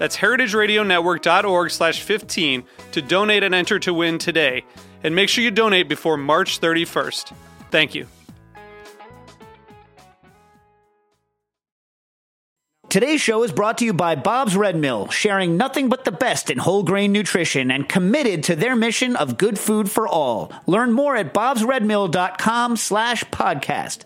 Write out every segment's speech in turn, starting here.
That's heritageradionetwork.org slash 15 to donate and enter to win today. And make sure you donate before March 31st. Thank you. Today's show is brought to you by Bob's Red Mill, sharing nothing but the best in whole grain nutrition and committed to their mission of good food for all. Learn more at bobsredmill.com slash podcast.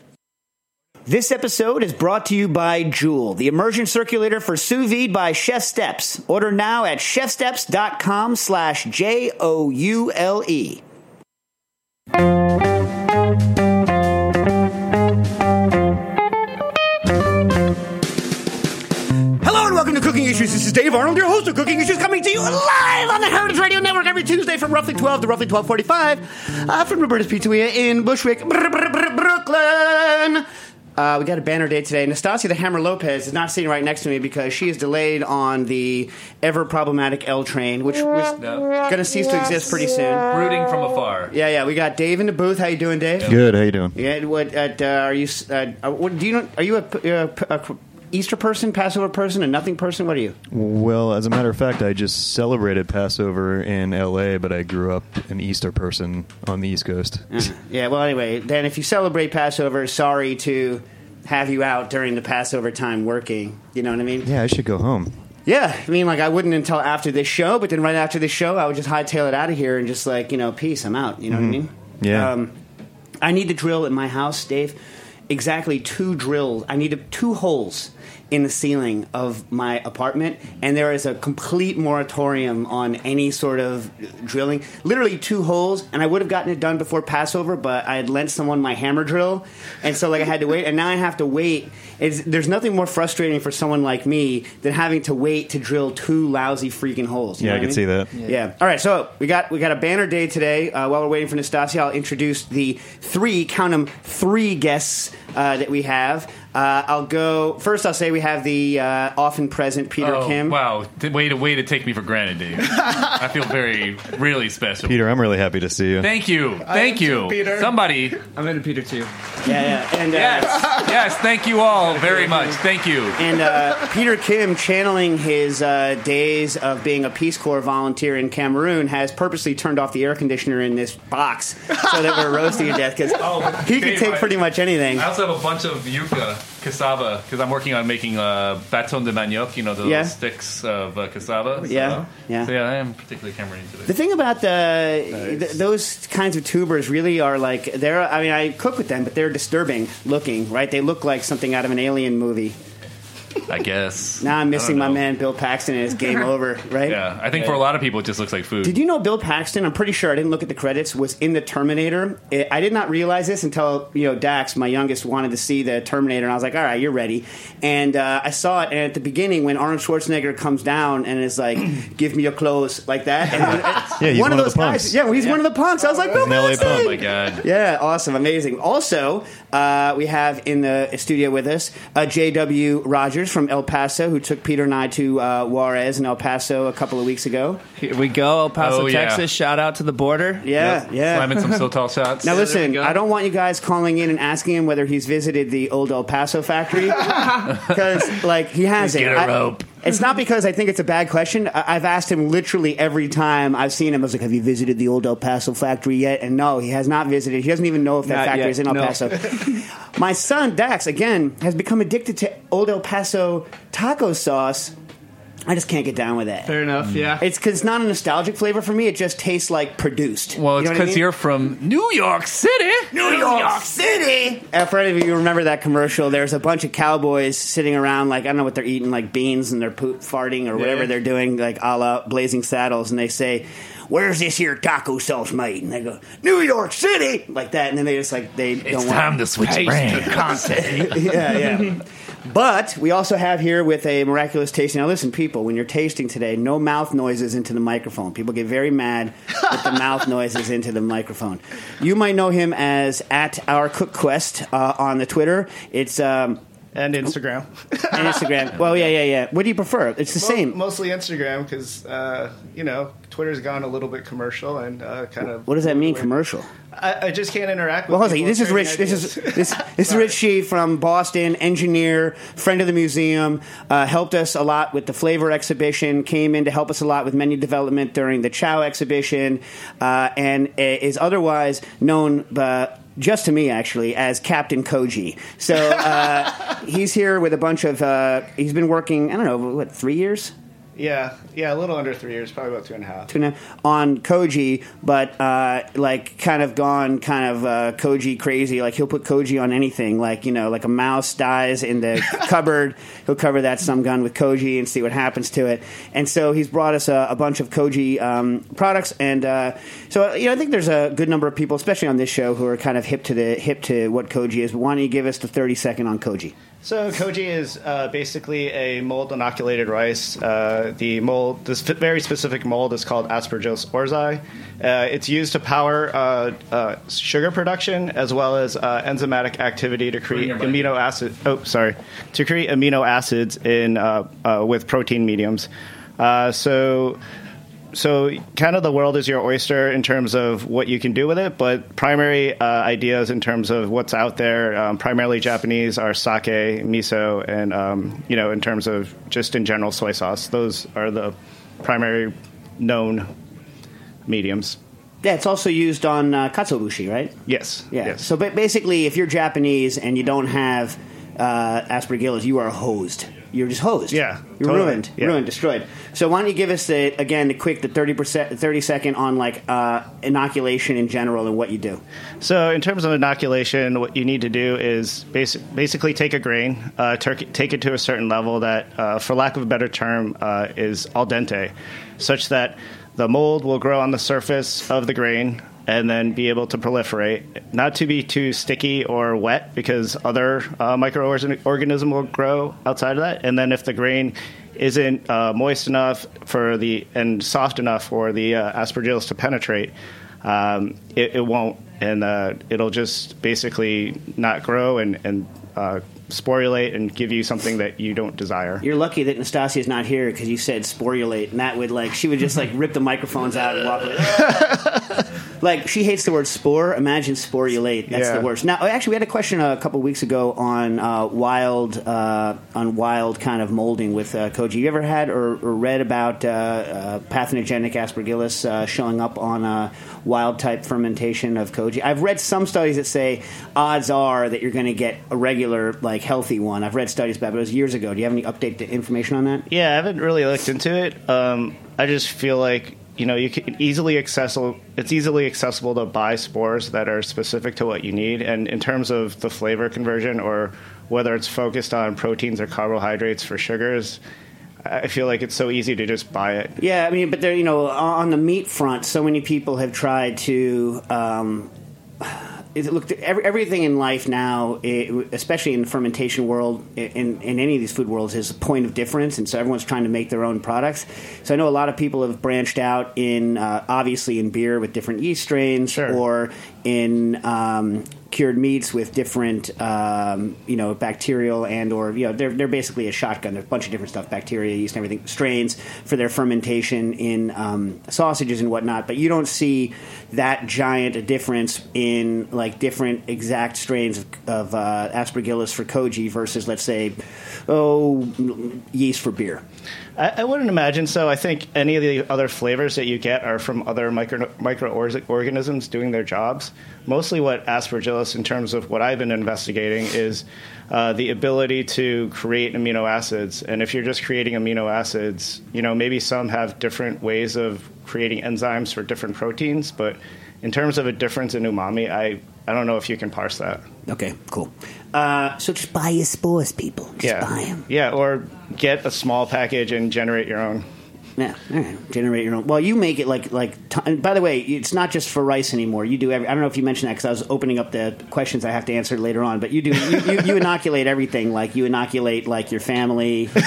This episode is brought to you by Joule, the immersion circulator for sous vide by Chef Steps. Order now at chefsteps.com slash J-O-U-L-E. Hello and welcome to Cooking Issues. This is Dave Arnold, your host of Cooking Issues, coming to you live on the Heritage Radio Network every Tuesday from roughly 12 to roughly 1245 uh, from Roberta's Pizzeria in Bushwick, Br- Br- Br- Brooklyn. Uh, we got a banner day today. Nastassia the Hammer Lopez is not sitting right next to me because she is delayed on the ever problematic L train, which was No. going to cease to exist pretty soon. Rooting from afar. Yeah, yeah. We got Dave in the booth. How you doing, Dave? Good. How you doing? Yeah. What? At, uh, are you? Uh, uh, what do you know? Are you a, a, a Easter person, Passover person, a nothing person? What are you? Well, as a matter of fact, I just celebrated Passover in L.A., but I grew up an Easter person on the East Coast. Yeah. Well, anyway, then if you celebrate Passover, sorry to have you out during the Passover time working. You know what I mean? Yeah, I should go home. Yeah, I mean, like I wouldn't until after this show, but then right after this show, I would just hightail it out of here and just like you know, peace, I'm out. You know what I mean? Yeah. Um, I need to drill in my house, Dave. Exactly two drills. I need two holes in the ceiling of my apartment, and there is a complete moratorium on any sort of drilling. Literally two holes, and I would have gotten it done before Passover, but I had lent someone my hammer drill, and so like I had to wait, and now I have to wait. It's, there's nothing more frustrating for someone like me than having to wait to drill two lousy freaking holes. You Yeah, know I what can see mean? that. Yeah. All right. So we got we got a banner day today. Uh, while we're waiting for Nastassia, I'll introduce the three count them three guests uh, that we have. Uh, I'll go first. I'll say we have the uh, often present Peter Oh, Kim. wow. Th- Way to, way to take me for granted, Dave. I feel very, really special. Peter, I'm really happy to see you. Thank you. Thank am you. too, Peter. Somebody. I'm into Peter too. Yeah, yeah. And uh, Yes. yes. Thank you all very much. Thank you. and uh, Peter Kim, channeling his uh, days of being a Peace Corps volunteer in Cameroon, has purposely turned off the air conditioner in this box so that we're roasting to death because Oh, he can Dave, take I- pretty much anything. I also have a bunch of yucca cassava because I'm working on making uh, bâton de manioc, you know, the Yeah. little sticks of uh, cassava. So, Yeah, yeah. So yeah, I am particularly Cameroonian today. The thing about the th- those kinds of tubers really are like they're. I mean, I cook with them, but they're disturbing looking. Right? They look like something out of an alien movie. I guess. Now I'm missing my man Bill Paxton and his game over. Right? Yeah, I think for a lot of people it just looks like food. Did you know Bill Paxton? I'm pretty sure I didn't look at the credits. Was in the Terminator. I I did not realize this until you know Dax, my youngest, wanted to see the Terminator, and I was like, "All right, you're ready." And uh, I saw it, and at the beginning, when Arnold Schwarzenegger comes down and is like, "Give me your clothes," like that. And, Yeah, he's one, one of of those the guys. punks. Yeah, well, he's one of the punks. I was like, Bill An LA Paxton. punk. oh my god. Yeah, awesome, amazing. Also, uh, we have in the studio with us uh, J.W. Rogers from El Paso, who took Peter and I to uh, Juarez in El Paso a couple of weeks ago. Here we go, El Paso, Oh, yeah. Texas. Shout out to the border. Yeah, yeah. Slamming some Sotol shots. Now listen, we. I don't want you guys calling in and asking him whether he's visited the old El Paso factory because, like, he hasn't. Get a I- rope. It's not because I think it's a bad question. I- I've asked him literally every time I've seen him. I was like, "Have you visited the old El Paso factory yet?" And no, he has not visited. He doesn't even know if that Not factory yet, is in El no. Paso. My son Dax again has become addicted to old El Paso taco sauce. I just can't get down with it. Fair enough. Yeah. It's because it's not a nostalgic flavor for me. It just tastes like produced. Well, You it's know I because mean? you're from New York City. New York City. Uh, for any of you who remember that commercial, there's a bunch of cowboys sitting around, like I don't know what they're eating, like beans, and they're poop, farting or whatever Yeah. they're doing, like a la Blazing Saddles, and they say. Where's this here taco sauce made? And they go, New York City, like that, and then they just like they It's don't time want. to switch brands. yeah, yeah. But we also have here with a miraculous tasting. Now, listen, people, when you're tasting today, no mouth noises into the microphone. People get very mad with the mouth noises into the microphone. You might know him as at our Cook Quest uh, on the Twitter. It's um, and Instagram. and Instagram. Well, yeah, yeah, yeah. What do you prefer? It's the Mo- same. Mostly Instagram because uh, you know Twitter's gone a little bit commercial and uh, kind of. What does that mean, commercial? I, I just can't interact. Well, with hold on. This is trading Rich. This is this, this is Sorry. Rich Shih from Boston, engineer, friend of the museum. Uh, helped us a lot with the flavor exhibition. Came in to help us a lot with menu development during the Chow exhibition, uh, and uh, is otherwise known. Uh, just to me, actually, as Captain Koji. So uh, he's here with a bunch of. Uh, he's been working. I don't know what three years. Yeah, yeah, a little under three years, probably about two and a half. tuna on Koji, but uh, like kind of gone kind of uh, Koji crazy. Like he'll put Koji on anything. Like you know, like a mouse dies in the cupboard, he'll cover that some gun with Koji and see what happens to it. And so he's brought us a, a bunch of Koji um, products, and uh, so you know, I think there's a good number of people, especially on this show, who are kind of hip to the hip to what Koji is. But why don't you give us the 30 second on Koji? So koji is uh, basically a mold inoculated rice. Uh, the mold, this very specific mold, is called Aspergillus oryzae. Uh, it's used to power uh, uh, sugar production as well as uh, enzymatic activity to create amino acid. Oh, sorry, to create amino acids in uh, uh, with protein mediums. Uh, so so kind of the world is your oyster in terms of what you can do with it but primary uh, ideas in terms of what's out there um, primarily japanese are sake miso and um, you know in terms of just in general soy sauce those are the primary known mediums Yeah, it's also used on uh, katsuobushi, right? yes Yeah. yes. So ba- basically, if you're Japanese and you don't have uh, aspergillus, you are hosed. You're just hosed. Yeah, You're totally. ruined. Yeah. Ruined. Destroyed. So why don't you give us the again the quick the thirty percent thirty second on like uh, inoculation in general and what you do. So, in terms of inoculation, what you need to do is basi- basically take a grain, uh, turk- take it to a certain level that, uh, for lack of a better term, uh, is al dente, such that the mold will grow on the surface of the grain and then be able to proliferate. Not to be too sticky or wet because other uh, microorganism will grow outside of that. And then if the grain isn't uh, moist enough for the and soft enough for the uh, aspergillus to penetrate, um, it, it won't, and uh, it'll just basically not grow and, and uh, sporulate and give you something that you don't desire. You're lucky that Nastassia's not here because you said sporulate, and that would like she would just like rip the microphones out and walk away. like she hates the word spore. Imagine sporulate. That's Yeah. the worst. Now, actually, we had a question a couple weeks ago on uh, wild uh, on wild kind of molding with uh, Koji. You ever had or, or read about uh, uh, pathogenic aspergillus uh, showing up on a wild type fermentation of Koji? I've read some studies that say odds are that you're going to get a regular like healthy one. I've read studies about it. But it was years ago. Do you have any update information on that? Yeah, I haven't really looked into it. Um, I just feel like you know you can easily accessible. It's easily accessible to buy spores that are specific to what you need, and in terms of the flavor conversion or whether it's focused on proteins or carbohydrates for sugars. I feel like it's so easy to just buy it. Yeah, I mean, but there, you know, on the meat front, so many people have tried to. Um, it, look, every, everything in life now, it, especially in the fermentation world, in, in any of these food worlds, is a point of difference, and so everyone's trying to make their own products. So I know a lot of people have branched out in, uh, obviously, in beer with different yeast strains, Sure. or in um, cured meats with different, um, you know, bacterial and or you know, they're they're basically a shotgun. There's a bunch of different stuff, bacteria, yeast, and everything, strains for their fermentation in um, sausages and whatnot. But you don't see that giant a difference in like different exact strains of, of uh, aspergillus for koji versus, let's say, oh, yeast for beer. I, I wouldn't imagine so. I think any of the other flavors that you get are from other micro, microorganisms doing their jobs. Mostly what aspergillus, in terms of what I've been investigating, is uh, the ability to create amino acids. And if you're just creating amino acids, you know, maybe some have different ways of creating enzymes for different proteins, but in terms of a difference in umami, I, I don't know if you can parse that. Okay, cool. Uh, so just buy your spores, people. Just yeah. buy them. Yeah, or get a small package and generate your own. Yeah, all right. generate your own. Well, you make it like like. T- and by the way, it's not just for rice anymore. You do. Every, I don't know if you mentioned that because I was opening up the questions I have to answer later on. But you do. You, you, you inoculate everything. Like you inoculate like your family.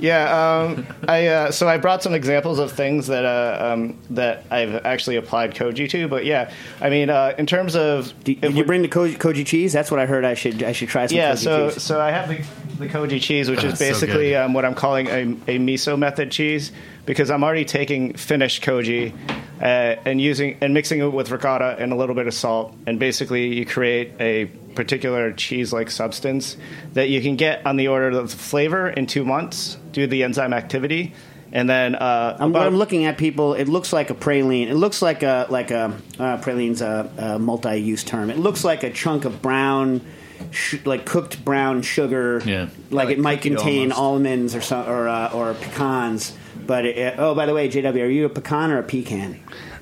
Yeah, um, I uh, so I brought some examples of things that uh, um, that I've actually applied koji to. But yeah, I mean, uh, in terms of Did, if did you bring the koji, koji cheese? That's what I heard. I should I should try some. yeah, koji so cheese. so I have the, the koji cheese, which is That's so basically um, what I'm calling a, a miso method cheese because I'm already taking finished koji uh, and using and mixing it with ricotta and a little bit of salt, and basically you create a particular cheese-like substance that you can get on the order of flavor in two months due to the enzyme activity. And then uh, I'm, about- I'm looking at people. It looks like a praline. It looks like a like a uh, praline's a, a multi-use term. It looks like a chunk of brown, sh- like cooked brown sugar. Yeah. like, it might contain almost. almonds or some or uh, or pecans. But it, oh, by the way, JW, are you a pecan or a pecan?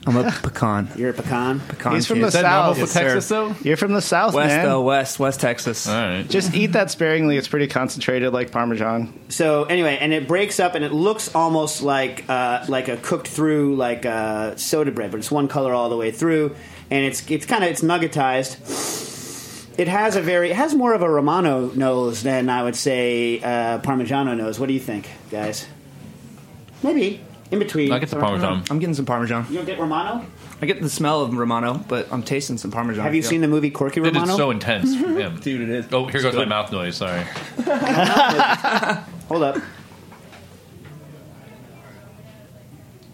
I'm a pecan. You're a pecan. Pecan He's from kid. the Is that South. for Yes, sir. Texas, though? You're from the south, West man. though, west, west Texas. All right. Just eat that sparingly. It's pretty concentrated, like Parmesan. So anyway, and it breaks up, and it looks almost like uh, like a cooked through like uh, soda bread, but it's one color all the way through, and it's it's kind of it's nuggetized. It has a very it has more of a Romano nose than I would say uh, Parmigiano nose. What do you think, guys? Maybe in between. I get the So- Parmesan. I'm getting some Parmesan. You don't get Romano? I get the smell of Romano, but I'm tasting some Parmesan. Have you yeah. seen the movie Corky Romano? is so intense. Yeah. Dude, it is. Oh, here goes my mouth noise. Sorry. Hold up.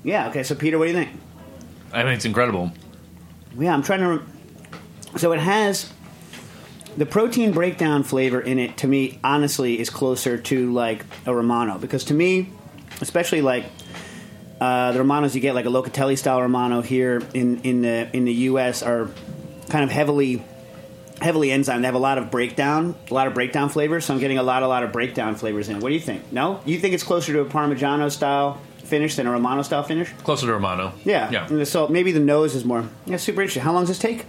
Yeah. Okay. So Peter, what do you think? I mean, it's incredible. Yeah, I'm trying to. Rem- so it has the protein breakdown flavor in it. To me, honestly, is closer to like a Romano because to me, especially like uh, the Romanos you get, like a Locatelli style Romano here in in the in the U.S. are kind of heavily heavily enzyme. They have a lot of breakdown, a lot of breakdown flavors. So I'm getting a lot, a lot of breakdown flavors in. What do you think? No, you think it's closer to a Parmigiano style finish than a Romano style finish? Closer to Romano. Yeah. Yeah. And So maybe the nose is more. Yeah, super interesting. How long does this take?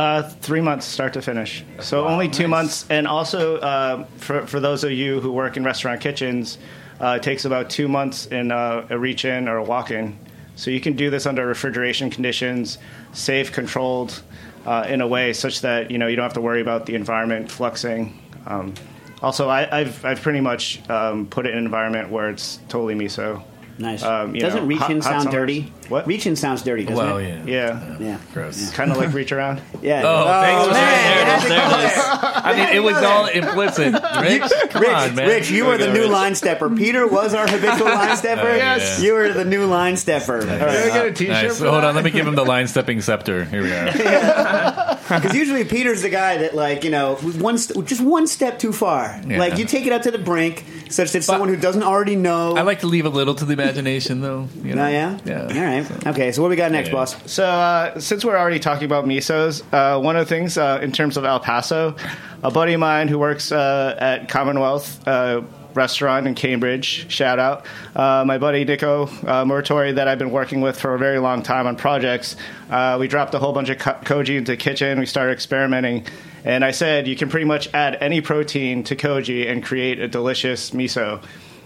Uh, three months start to finish. So only two months. And also, uh, for, for those of you who work in restaurant kitchens, uh, it takes about two months in uh, a reach in or a walk in. So you can do this under refrigeration conditions, safe, controlled, uh, in a way such that you know you don't have to worry about the environment fluxing. Um, also, I, I've I've pretty much um, put it in an environment where it's totally miso. Nice. Um, Doesn't know, reach hot- in hot sound summers. dirty? What? Reach in sounds dirty, doesn't Well, it? yeah. Yeah, Yeah. Gross. kind of like reach around. Yeah. Oh, thanks for man. saying there it is, there. I mean, it was all implicit. Rich, come Rich, on, man. Rich, you There are the new Rich. line stepper. Peter was our habitual line stepper. Oh, Yes. You are the new line stepper. Can I get a T-shirt? Nice. for Hold on, let me give him the line stepping scepter. Here we are. Because usually Peter's the guy that, like, you know, one st- just one step too far. Yeah. Like, you take it up to the brink, such that someone who doesn't already know. I like to leave a little to the imagination, though. You know? Oh, yeah? Yeah. All right. Okay, so what do we got next, Yeah. boss? So, uh, since we're already talking about misos, uh, one of the things uh, in terms of El Paso, a buddy of mine who works uh, at Commonwealth uh, Restaurant in Cambridge, shout out, uh, my buddy Nico uh, Muratori that I've been working with for a very long time on projects. Uh, we dropped a whole bunch of ko- koji into the kitchen. We started experimenting. And I said, you can pretty much add any protein to koji and create a delicious miso.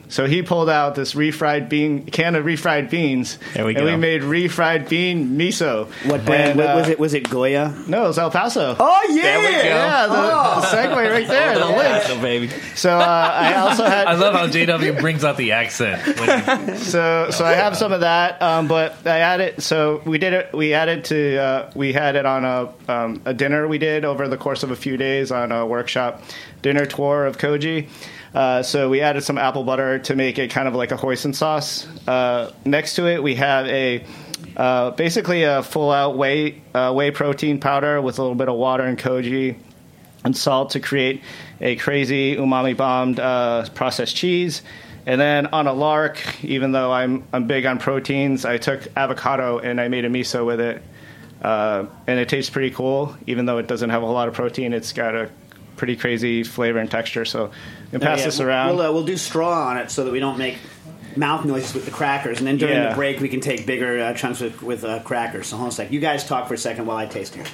So he pulled out this refried bean can of refried beans, There we and go. we made refried bean miso. What brand? And, what uh, was it? Was it Goya? No, it was El Paso. Oh, yeah! There we go. yeah, the, the segue right there, the link. Oh, baby. So uh, I also had I love how JW brings out the accent. When he, so so I have some of that, um, but I added. So we did it. We added to. Uh, we had it on a um, a dinner we did over the course of a few days on a workshop dinner tour of koji. Uh, so we added some apple butter to make it kind of like a hoisin sauce. Uh, next to it, we have a uh, basically a full out whey uh, whey protein powder with a little bit of water and koji and salt to create a crazy umami bombed uh, processed cheese. And then on a lark, even though I'm I'm big on proteins, I took avocado and I made a miso with it, uh, and it tastes pretty cool. Even though it doesn't have a lot of protein, it's got a pretty crazy flavor and texture. So, and pass yeah, this we'll- around. We'll, uh, we'll do straw on it so that we don't make mouth noises with the crackers, and then during Yeah. the break we can take bigger uh, chunks with, with uh, crackers. So hold on a sec. You guys talk for a second while I taste here.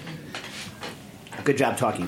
Good job talking.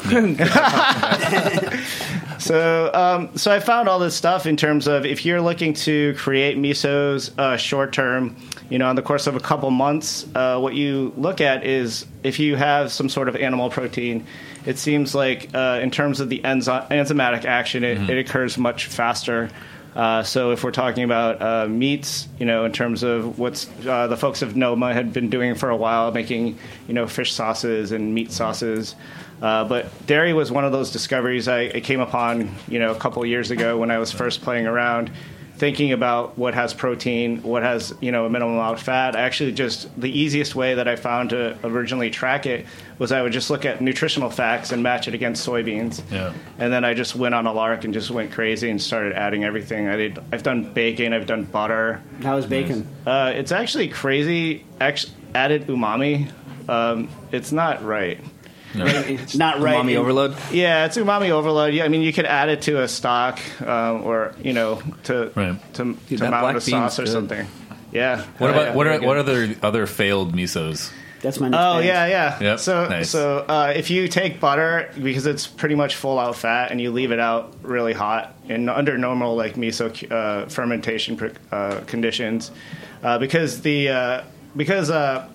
So, um, so I found all this stuff in terms of if you're looking to create misos uh, short term, you know, in the course of a couple months, uh, what you look at is if you have some sort of animal protein. It seems like uh, in terms of the enzy- enzymatic action, it, it occurs much faster. Uh, so if we're talking about uh, meats, you know, in terms of what's uh, the folks of Noma had been doing for a while, making you know fish sauces and meat sauces. Uh, but dairy was one of those discoveries I, I came upon, you know, a couple years ago when I was first playing around, thinking about what has protein, what has you know a minimum amount of fat. Actually just the easiest way that I found to originally track it was I would just look at nutritional facts and match it against soybeans. Yeah. And then I just went on a lark and just went crazy and started adding everything. I did. I've done bacon. I've done butter. How is bacon? Uh, it's actually crazy. Actually, added umami. Um, it's not right. It's not right. Mommy in- overload. Yeah, it's umami overload. Yeah, I mean, you could add it to a stock um, or you know to Right. to, Dude, to that mount a sauce or good. something. Yeah. What Uh, about what are what are the other failed misos? That's my next Oh band. yeah, yeah. Yep, So nice. so uh, if you take butter because it's pretty much full out fat and you leave it out really hot and under normal like miso uh, fermentation uh, conditions, uh, because the uh, because uh,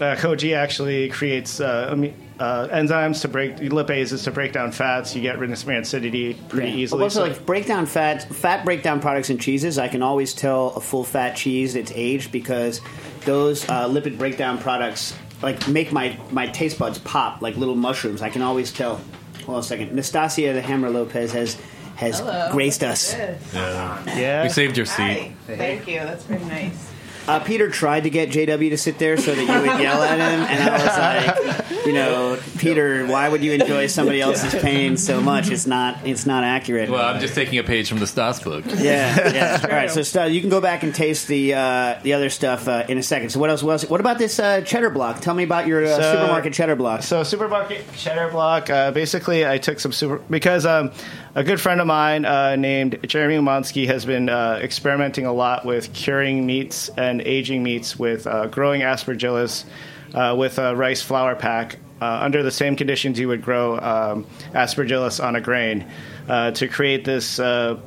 uh, koji actually creates uh, ami- uh, enzymes to break lipases to break down fats. You get rid of some acidity pretty Yeah. easily. But also, So- like breakdown fat, fat breakdown products and cheeses, I can always tell a full fat cheese it's aged because those uh, lipid breakdown products like make my my taste buds pop like little mushrooms. I can always tell. Hold on a second. Nastassia the Hammer Lopez has has Hello. graced us. Good. yeah. We saved your Hi. seat. Thank you. That's very nice. Uh, Peter tried to get JW to sit there so that you would yell at him, and I was like, you know, Peter, why would you enjoy somebody else's pain so much? It's not it's not accurate. Well, I'm just taking a page from the Stas book. Yeah, yeah. All right, so Stud, you can go back and taste the uh, the other stuff uh, in a second. So what else? What else? What about this uh, cheddar block? Tell me about your uh, So- supermarket cheddar block. So supermarket cheddar block. Uh, basically, I took some super because um, a good friend of mine uh, named Jeremy Umansky has been uh, experimenting a lot with curing meats and aging meats with uh, growing aspergillus uh, with a rice flour pack uh, under the same conditions you would grow um, aspergillus on a grain uh, to create this. Uh,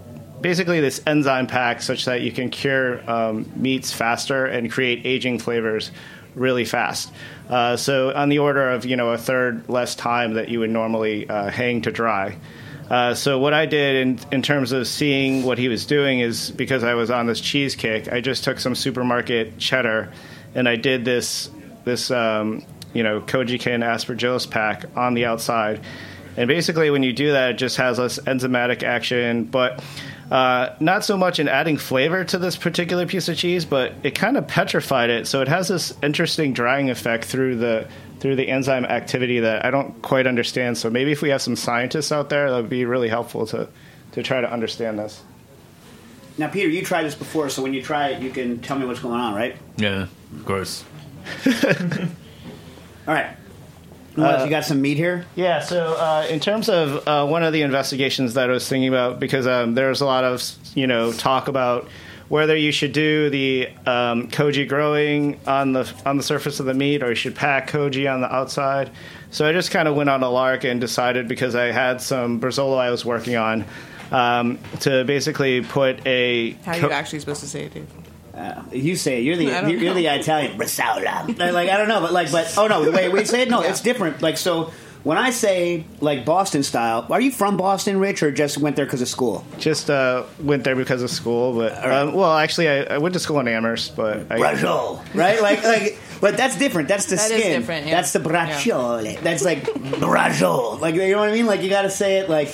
basically this enzyme pack such that you can cure um, meats faster and create aging flavors really fast. Uh, so on the order of you know a third less time that you would normally uh, hang to dry. Uh, so what I did in in terms of seeing what he was doing is because I was on this cheese kick, I just took some supermarket cheddar and I did this this um, you know Kojikin aspergillus pack on the outside. And basically, when you do that, it just has less enzymatic action, but uh, not so much in adding flavor to this particular piece of cheese, but it kind of petrified it. So it has this interesting drying effect through the through the enzyme activity that I don't quite understand. So maybe if we have some scientists out there, that would be really helpful to to try to understand this. Now, Peter, you tried this before, so when you try it, you can tell me what's going on, right? Yeah, of course. All right. What you got some meat here. Yeah, so uh, in terms of uh, one of the investigations that I was thinking about, because um, there's a lot of you know talk about whether you should do the um, koji growing on the on the surface of the meat, or you should pack koji on the outside. So I just kind of went on a lark and decided because I had some Brazolo I was working on um, to basically put a How are co- you actually supposed to say it, Dave? Uh, you say it. you're the I you're, you're the. Italian. Brasola. like I don't know, but like, but oh no, the way we say it, no, it's different. Like so. When I say like Boston style, are you from Boston, Rich, or just went there because of school? just uh, went there because of school, but um, well, actually I, I went to school in Amherst, but I, Braciole, right? Like, like, but that's different. That's the That is skin. different, yeah. That's the braciole. That's like braciole. Like, you know what I mean? Like, you got to say it like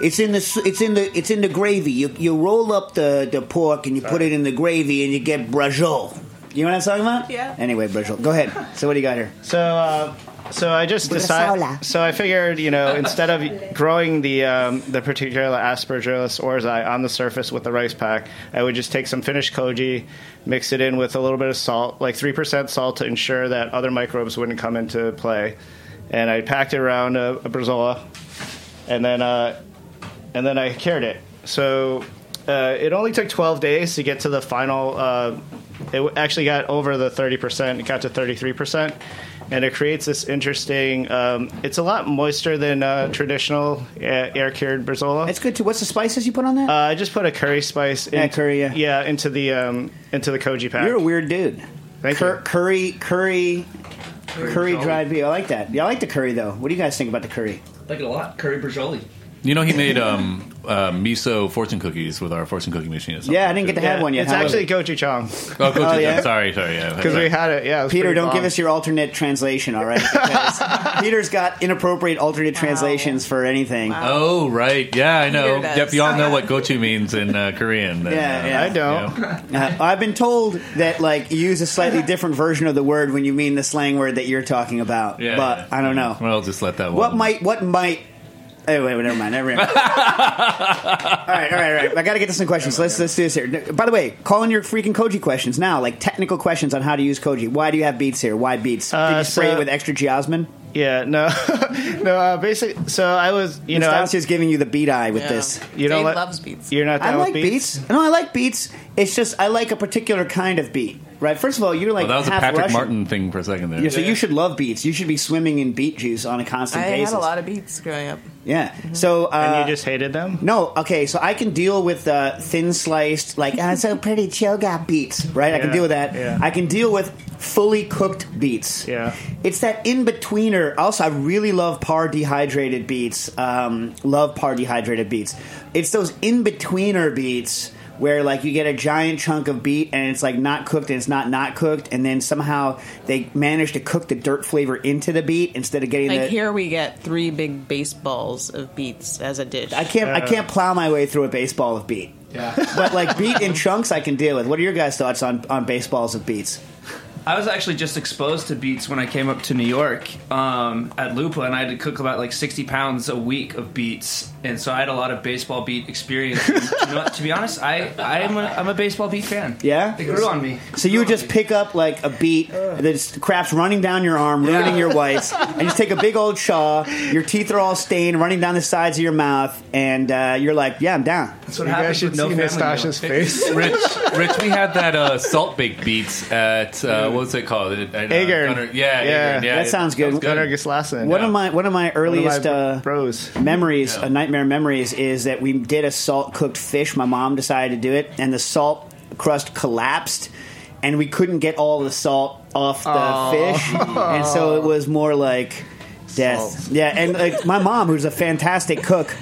it's in the it's in the it's in the gravy. You you roll up the the pork and you put it in the gravy and you get braciole. You know what I'm talking about? Yeah. Anyway, braciole. Go ahead. So what do you got here? So, uh, So I just decided. So I figured, you know, instead of growing the um, the particular Aspergillus oryzae on the surface with the rice pack, I would just take some finished koji, mix it in with a little bit of salt, like three percent salt, to ensure that other microbes wouldn't come into play. And I packed it around a, a bresaola, and then uh, and then I cured it. So uh, it only took 12 days to get to the final. Uh, it actually got over the 30%. It got to 33%. And it creates this interesting. Um, it's a lot moister than uh, traditional uh, air cured Bresaola. It's good too. What's the spices you put on that? uh, I just put a curry spice. Yeah, curry, yeah. into the um, into the koji pack. You're a weird dude. Thank Cur- you. Curry, curry, curry dried beef. I like that. Yeah, I like the curry though. What do you guys think about the curry? Like it a lot. Curry Brajoli. You know, he made um, uh, miso fortune cookies with our fortune cookie machine. or something. Yeah, I didn't get to have Yeah, one yet. It's How was actually it? Chong. Oh, go Oh, to yeah? Sorry, sorry. Yeah, because we had it. Yeah, it was Peter, pretty don't bomb. give us your alternate translation, all right? Because Peter's got inappropriate alternate translations for anything. Oh, right. Yeah, I know. Peter does. Yep, you all know what gochu means in uh, Korean. then, Yeah, uh, yeah. I don't. yeah. Uh, I've been told that like you use a slightly different version of the word when you mean the slang word that you're talking about. Yeah, but yeah. I don't know. Well, I'll just let that one. What might what might Anyway, never mind. Never mind. all right, all right, all right. I got to get to some questions. Let's let's do this here. By the way, call in your freaking koji questions now, like technical questions on how to use koji. Why do you have beets here? Why beets? Did Uh, you spray so- it with extra geosmin? Yeah, no, no. Uh, basically, so I was, you know, I- Nastassia's giving you the beat eye with Yeah. this. you don't Dave let- loves beets. You're not I like with beets. No, I like beets. It's just I like a particular kind of beet. Right. First of all, you're like Oh, that was a half Patrick Russian. Martin thing for a second there. Yeah, so you should love beets. You should be swimming in beet juice on a constant basis. I basis. had a lot of beets growing up. Yeah. So uh, And you just hated them. no, okay. So I can deal with uh, thin sliced, like oh, so pretty Chioggia beets, right? I can Yeah, deal with that. yeah. I can deal with fully cooked beets. Yeah. It's that in betweener. Also, I really love par dehydrated beets. Um, love par dehydrated beets. It's those in betweener beets where like you get a giant chunk of beet and it's like not cooked and it's not not cooked and then somehow they manage to cook the dirt flavor into the beet instead of getting Like the here we get three big baseballs of beets as a dish. I can't. I can't plow my way through a baseball of beet. Yeah. But like beet in chunks, I can deal with. What are your guys' thoughts on on baseballs of beets? I was actually just exposed to beets when I came up to New York um, at Lupa, and I had to cook about like 60 pounds a week of beets. And so I had a lot of baseball beet experience. And, you know to be honest, I, I'm, a, I'm a baseball beet fan. Yeah? It grew on me. So you would just pick up like a beet that's craps running down your arm, ruining your whites, and just take a big old chaw. Your teeth are all stained, running down the sides of your mouth, and uh, you're like, "Yeah, I'm down." That's what You guys happens should with no see family Nastassia's face. Rich, Rich, we had that uh, salt baked beets at uh, what's it called? At, uh, Agern. Gunner- yeah, Yeah. Agern, yeah. That sounds good. Gunnar Gislason. One Yeah. of my one of my One of earliest my uh, bros. memories, Yeah. uh, nightmare memories, is that we did a salt cooked fish. My mom decided to do it, and the salt crust collapsed, and we couldn't get all the salt off the fish, and so it was more like death. Salt. Yeah, and like my mom, who's a fantastic cook.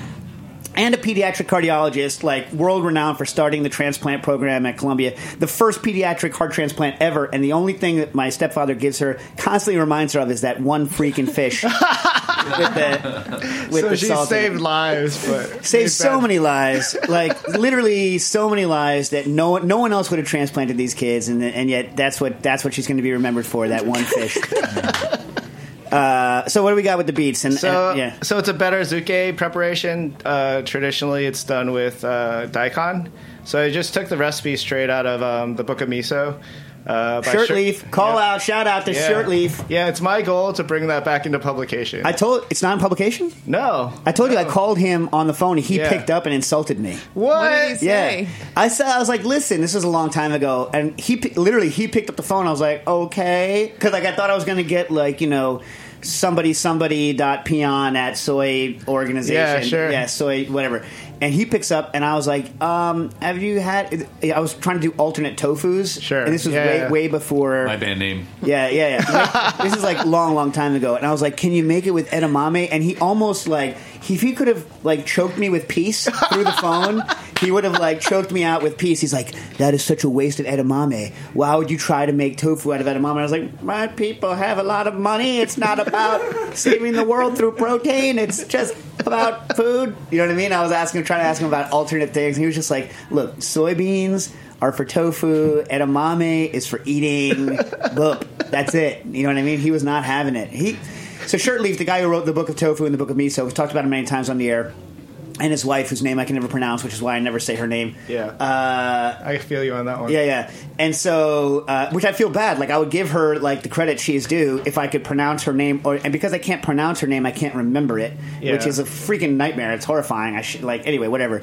And a pediatric cardiologist, like world renowned for starting the transplant program at Columbia, the first pediatric heart transplant ever. And the only thing that my stepfather gives her, constantly reminds her of, is that one freaking fish with the with So the she salt saved lives, but Saved so bad- many lives, like literally so many lives that no one, no one else would have transplanted these kids, and and yet that's what that's what she's going to be remembered for that one fish. uh, so what do we got with the beets? And, So, and- yeah, so it's a bettarazuke preparation. Uh, traditionally, it's done with uh, daikon. So I just took the recipe straight out of um, the Book of Miso. Uh, by Shurtleff. Call Yeah. out, shout out to Yeah. Shurtleff. Yeah, it's my goal to bring that back into publication. I told it's not in publication. no, I told you I called him on the phone. and He Yeah. picked up and insulted me. What? What did he Yeah. I said I was like, listen, this was a long time ago, and he literally he picked up the phone. I was like, okay, because like I thought I was going to get like you know somebody somebody dot peon at soy organization, Yeah, sure. yeah, soy whatever. And he picks up, and I was like, um, "Have you had?" I was trying to do alternate tofu's, Sure. And this was Yeah, way yeah. way before My band name. yeah, yeah, yeah. this is like long, long time ago, and I was like, "Can you make it with edamame?" And he almost like if he could have like choked me with peace through the phone, he would have like choked me out with peace. He's like, "That is such a waste of edamame. Why would you try to make tofu out of edamame?" I was like, "My people have a lot of money. It's not about saving the world through protein. It's just." About food, you know what I mean? I was asking, trying to ask him about alternate things, and he was just like, "Look, soybeans are for tofu. Edamame is for eating. Boop. That's it. You know what I mean? He was not having it. He So Shurtleff, the guy who wrote the book of tofu and the book of miso, we've talked about him many times on the air. And his wife, whose name I can never pronounce, which is why I never say her name. Yeah. Uh, I feel you on that one. yeah, yeah. And so, uh, which I feel bad. Like I would give her like the credit she is due if I could pronounce her name, or and because I can't pronounce her name, I can't remember it, Yeah. which is a freaking nightmare. It's horrifying. I should like anyway, whatever.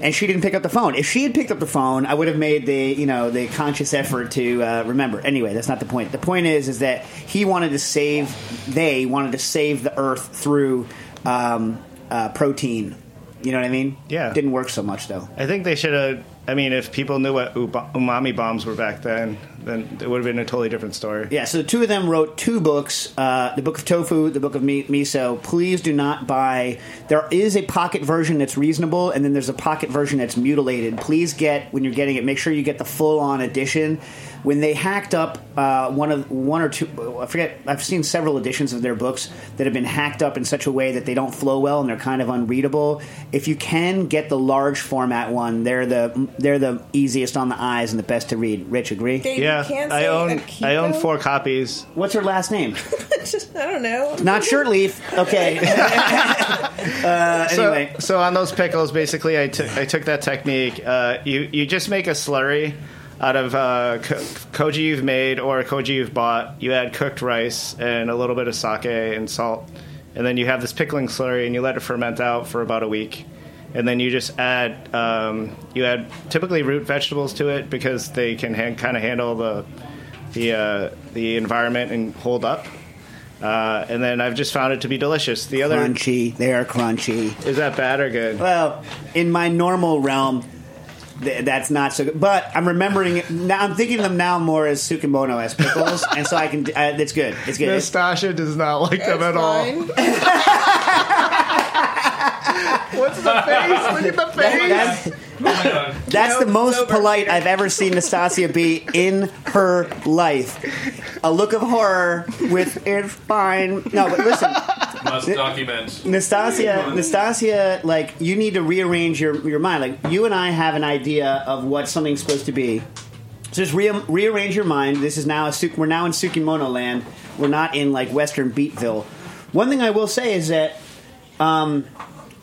And she didn't pick up the phone. If she had picked up the phone, I would have made the you know the conscious effort to uh, remember. Anyway, that's not the point. The point is is that he wanted to save. They wanted to save the Earth through um, uh, protein. You know what I mean? Yeah. Didn't work so much though. I think they should have. I mean, if people knew what umami bombs were back then, then it would have been a totally different story. Yeah, so the two of them wrote two books: uh, the book of tofu, the book of mi- miso. Please do not buy. There is a pocket version that's reasonable, and then there's a pocket version that's mutilated. Please get when you're getting it. Make sure you get the full-on edition. When they hacked up uh, one of one or two, I forget. I've seen several editions of their books that have been hacked up in such a way that they don't flow well and they're kind of unreadable. If you can get the large format one, they're the they're the easiest on the eyes and the best to read. Rich, agree? They Yeah, can't I own Akiko? I own four copies. What's her last name? Just- I don't know. Not Shurtleff. Okay. uh, So, anyway, so on those pickles, basically, I took I took that technique. Uh, you you just make a slurry out of uh, ko- koji you've made or koji you've bought. You add cooked rice and a little bit of sake and salt, and then you have this pickling slurry, and you let it ferment out for about a week. And then you just add um, you add typically root vegetables to it because they can han- kind of handle the the uh, the environment and hold up. Uh, and then I've just found it to be delicious. The other crunchy. They are crunchy. is that bad or good? Well, in my normal realm, th- that's not so good. But I'm remembering it now. I'm thinking of them now more as tsukemono as pickles, and so I can. Uh, it's good. It's good. It's- Nastassia does not like them That's at all. fine. What's the face? Look at the face. that's Oh my god. that's the most sober. polite I've ever seen Nastassia be in her life. A look of horror with it's fine. No, but listen. Must document. Nastassia, Nastassia, like you need to rearrange your your mind. Like you and I have an idea of what something's supposed to be. So just re- rearrange your mind. This is now a Su- we're now in Tsukemono land. We're not in like Western Beetville. One thing I will say is that um,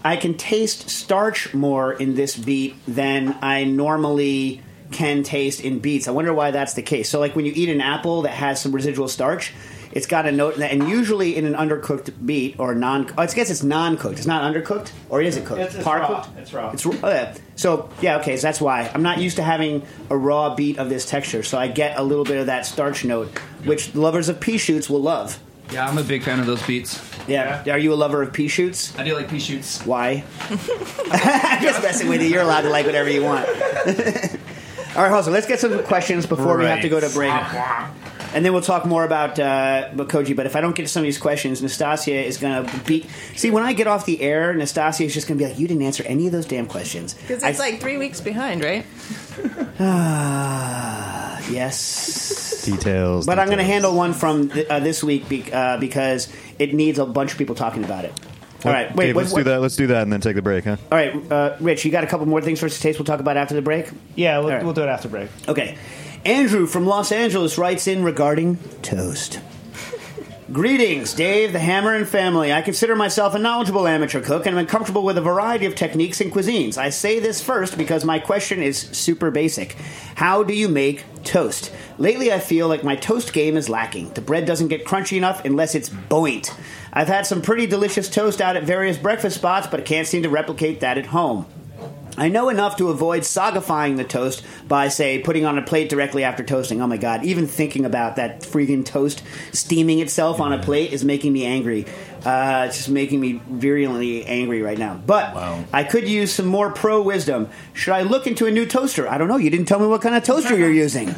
I can taste starch more in this beet than I normally can taste in beets. I wonder why that's the case. So, like when you eat an apple that has some residual starch, it's got a note, and usually in an undercooked beet or non, oh, I guess it's non-cooked. It's not undercooked, or is it cooked? It's- it's Par raw. cooked? It's raw. It's raw. Oh, yeah. So yeah, okay. So that's why I'm not used to having a raw beet of this texture. So I get a little bit of that starch note, which lovers of pea shoots will love. Yeah, I'm a big fan of those beets. Yeah. Are you a lover of pea shoots? I do like pea shoots. Why? I'm just messing with you. You're allowed to like whatever you want. All right, Jose, let's get some questions before we have to go to break. And then we'll talk more about uh, about Koji. But if I don't get to some of these questions, Nastassia is going to beat. See, when I get off the air, Nastassia is just going to be like, "You didn't answer any of those damn questions." Because I- it's like three weeks behind, right? Ah, yes. Details. But I'm going to handle one from th- uh, this week be- uh, because it needs a bunch of people talking about it. All right, wait. Okay, what- let's what- do that. Let's do that and then take the break, huh? All right, uh, Rich, you got a couple more things for us to taste. We'll talk about after the break. Yeah, we'll, All right. we'll do it after break. Okay. Andrew from Los Angeles writes in regarding toast. Greetings, Dave, the Hammer, and family. I consider myself a knowledgeable amateur cook and I'm comfortable with a variety of techniques and cuisines. I say this first because my question is super basic. How do you make toast? Lately, I feel like my toast game is lacking. The bread doesn't get crunchy enough unless it's buoyant. I've had some pretty delicious toast out at various breakfast spots, but I can't seem to replicate that at home. I know enough to avoid sagifying the toast by, say, putting on a plate directly after toasting. Oh my god, even thinking about that freaking toast steaming itself on a plate is making me angry. Uh, it's just making me virulently angry right now. But I could use some more pro wisdom. Should I look into a new toaster? I don't know. You didn't tell me what kind of toaster you're using.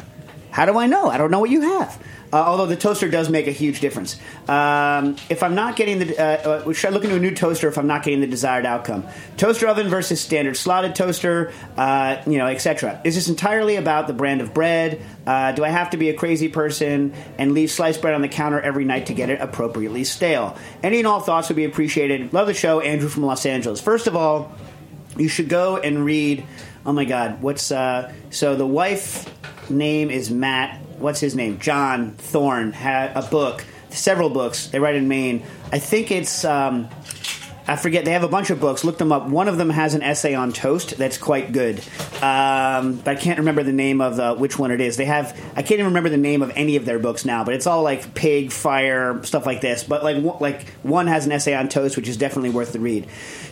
How do I know? I don't know what you have. Uh, although the toaster does make a huge difference. Um, if I'm not getting the, uh, uh, should I look into a new toaster if I'm not getting the desired outcome? Toaster oven versus standard slotted toaster, uh, you know, etc. Is this entirely about the brand of bread? Uh, do I have to be a crazy person and leave sliced bread on the counter every night to get it appropriately stale? Any and all thoughts would be appreciated. Love the show, Andrew from Los Angeles. First of all, you should go and read. Oh my God, what's uh? So the wife name is Matt. What's his name? John Thorne had a book several books. They write in Maine. I think it's. Um, I forget. They have a bunch of books. Look them up. One of them has an essay on toast that's quite good, um, but I can't remember the name of the, which one it is. They have. I can't even remember the name of any of their books now, but it's all like pig, fire, stuff like this. But like like one has an essay on toast, which is definitely worth the read.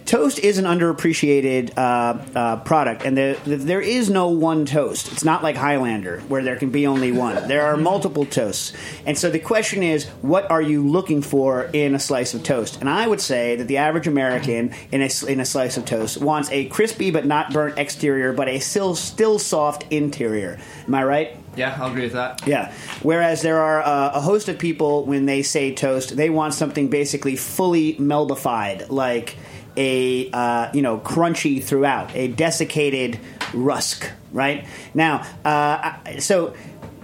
Toast is an underappreciated uh, uh, product, and the, the, there is no one toast. It's not like Highlander, where there can be only one. There are multiple toasts, and so the question is, what are you looking for in a slice of toast? And I would say that the average American in a, in a slice of toast wants a crispy but not burnt exterior, but a still still soft interior. Am I right? Yeah, I'll agree with that. Yeah. Whereas there are uh, a host of people when they say toast, they want something basically fully meldified, like a uh, you know crunchy throughout, a desiccated rusk. Right now, uh, so.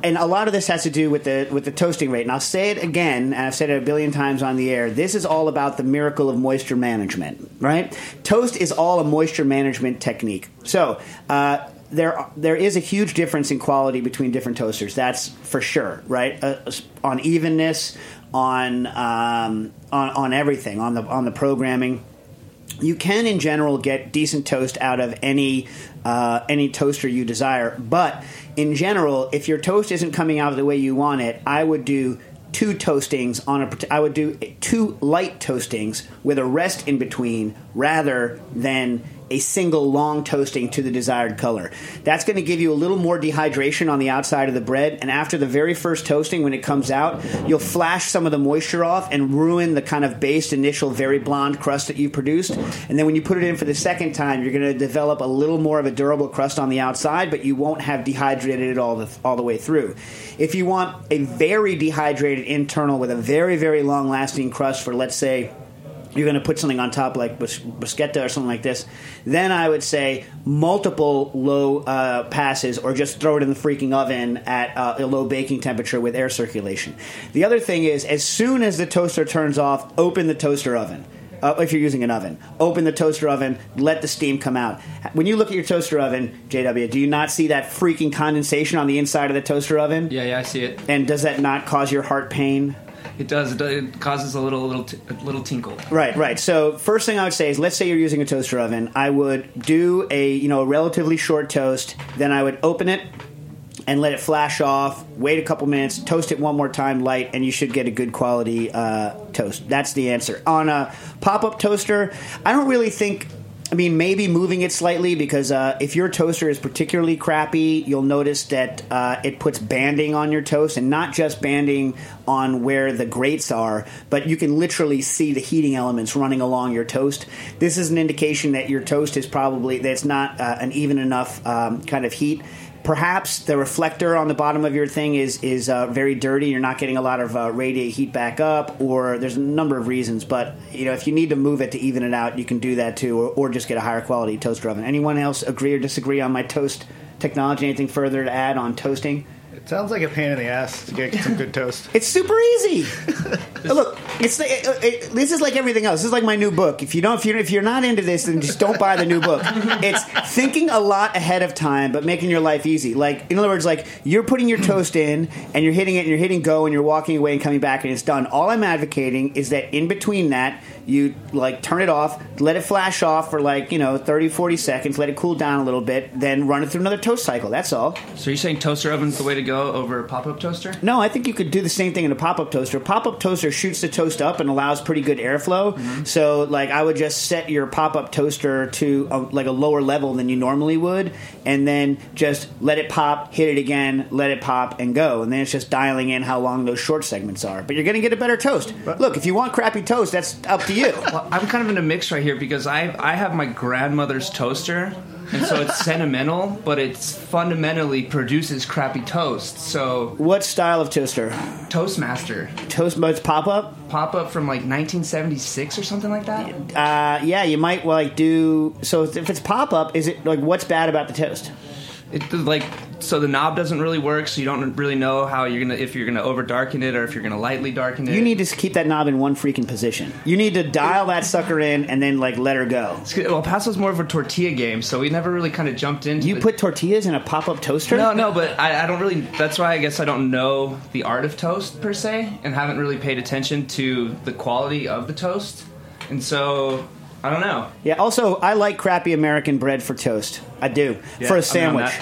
And a lot of this has to do with the with the toasting rate. And I'll say it again, and I've said it a billion times on the air. This is all about the miracle of moisture management, right? Toast is all a moisture management technique. So uh, there there is a huge difference in quality between different toasters. That's for sure, right? Uh, on evenness, on um, on on everything, on the on the programming. You can, in general, get decent toast out of any uh, any toaster you desire. But in general, if your toast isn't coming out the way you want it, I would do two toastings on a. I would do two light toastings with a rest in between, rather than a single long toasting to the desired color. That's going to give you a little more dehydration on the outside of the bread, and after the very first toasting, when it comes out, you'll flash some of the moisture off and ruin the kind of based initial very blonde crust that you produced. And then when you put it in for the second time, you're going to develop a little more of a durable crust on the outside, but you won't have dehydrated it all the all the way through. If you want a very dehydrated internal with a very very long lasting crust for let's say you're going to put something on top like bus- bruschetta or something like this, then I would say multiple low uh, passes or just throw it in the freaking oven at uh, a low baking temperature with air circulation. The other thing is, as soon as the toaster turns off, open the toaster oven. Uh, if you're using an oven, open the toaster oven, let the steam come out. When you look at your toaster oven, JW, do you not see that freaking condensation on the inside of the toaster oven? Yeah, yeah, I see it. And does that not cause your heart pain? It does. It, causes a little, little, t- a little tinkle. Right, right. So first thing I would say is, let's say you're using a toaster oven. I would do a you know a relatively short toast. Then I would open it and let it flash off. Wait a couple minutes, toast it one more time light, and you should get a good quality uh, toast. That's the answer. On a pop up toaster, I don't really think. I mean, maybe moving it slightly because uh, if your toaster is particularly crappy, you'll notice that uh, it puts banding on your toast, and not just banding on where the grates are, but you can literally see the heating elements running along your toast. This is an indication that your toast is probably that's not uh, an even enough um, kind of heat. Perhaps the reflector on the bottom of your thing is is uh, very dirty. You're not getting a lot of uh, radiate heat back up, or there's a number of reasons. But you know, if you need to move it to even it out, you can do that too, or, or just get a higher quality toaster oven. Anyone else agree or disagree on my toast technology? Anything further to add on toasting? It sounds like a pain in the ass to get some good toast. It's super easy. Look, it's the, it, it, this is like everything else. This is like my new book. If you don't, if you're if you're not into this, then just don't buy the new book. It's thinking a lot ahead of time, but making your life easy. Like in other words, like you're putting your toast in and you're hitting it and you're hitting go and you're walking away and coming back and it's done. All I'm advocating is that in between that, you like turn it off, let it flash off for like you know 30, 40 seconds, let it cool down a little bit, then run it through another toast cycle. That's all. So you're saying toaster oven's the way to go over a pop-up toaster? No, I think you could do the same thing in a pop-up toaster. Pop-up toaster shoots the toast up and allows pretty good airflow. Mm-hmm. So, like, I would just set your pop-up toaster to a, like a lower level than you normally would, and then just let it pop, hit it again, let it pop, and go. And then it's just dialing in how long those short segments are. But you're going to get a better toast. Look, if you want crappy toast, that's up to you. Well, I'm kind of in a mix right here because I I have my grandmother's toaster, and so it's sentimental, but it's fundamentally produces crappy toast. So what style of toaster? Toastmaster Toast modes pop-up. Pop up from like 1976 or something like that. Uh, yeah, you might like do. So if it's pop-up, is it like what's bad about the toast? It like so the knob doesn't really work. So you don't really know how you're gonna if you're gonna over darken it or if you're gonna lightly darken it. You need to keep that knob in one freaking position. You need to dial that sucker in and then like let her go. Well, Paso's more of a tortilla game, so we never really kind of jumped into. You put tortillas in a pop-up toaster? No, no, but I, I don't really. That's why I guess I don't know the art of toast per se, and haven't really paid attention to the quality of the toast, and so I don't know. Yeah. Also, I like crappy American bread for toast. I do Yeah, for a I'm in on sandwich.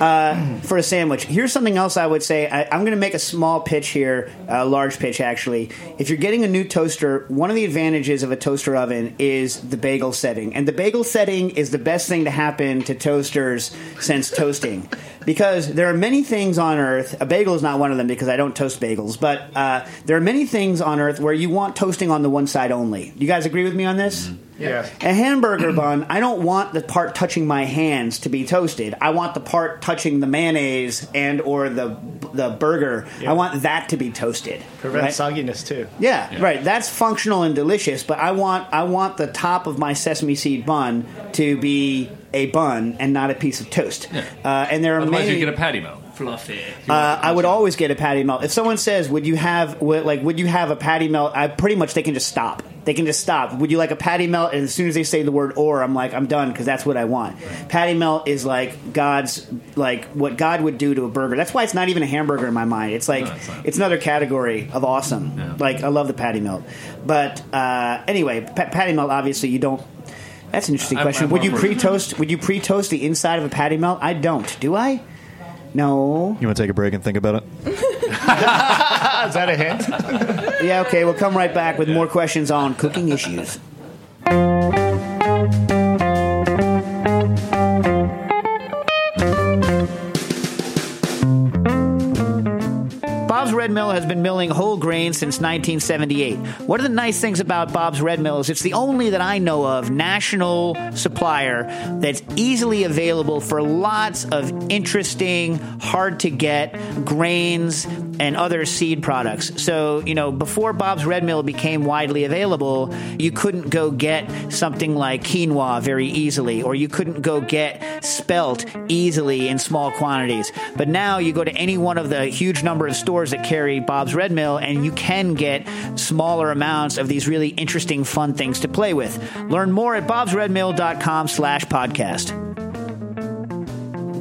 Uh, for a sandwich. Here's something else I would say. I, I'm going to make a small pitch here, a large pitch actually. If you're getting a new toaster, one of the advantages of a toaster oven is the bagel setting, and the bagel setting is the best thing to happen to toasters since toasting. Because there are many things on earth, a bagel is not one of them because I don't toast bagels, but uh, there are many things on earth where you want toasting on the one side only. You guys agree with me on this? Yeah. A hamburger bun, I don't want the part touching my hands to be toasted. I want the part touching the mayonnaise and or the the burger. I want that to be toasted. Prevent right? sogginess too. Yeah, right. That's functional and delicious, but I want I want the top of my sesame seed bun to be a bun and not a piece of toast. Uh, and there are Otherwise, many. you get a patty melt. Fluffy. Uh, I would always get a patty melt. If someone says, "Would you have would, like Would you have a patty melt?" I pretty much they can just stop. They can just stop. Would you like a patty melt? And as soon as they say the word "or," I'm like, I'm done because that's what I want. Patty melt is like God's like what God would do to a burger. That's why it's not even a hamburger in my mind. It's like No, it's it's another category of awesome. Yeah. Like I love the patty melt, but uh, anyway, pa- patty melt obviously you don't. That's an interesting I'm- question. I'm would you more for- pre-toast? Would you pre-toast the inside of a patty melt? I don't. Do I? No. You want to take a break and think about it? Ah, that a hint? Yeah, okay, we'll come right back with more questions on cooking issues. Red Mill has been milling whole grain since 1978. One of the nice things about Bob's Red Mill is it's the only that I know of national supplier that's easily available for lots of interesting, hard to get grains and other seed products. So, you know, before Bob's Red Mill became widely available, you couldn't go get something like quinoa very easily, or you couldn't go get spelt easily in small quantities. But now you go to any one of the huge number of stores that carry Bob's Red Mill, and you can get smaller amounts of these really interesting, fun things to play with. Learn more at bobsredmill.com slash podcast.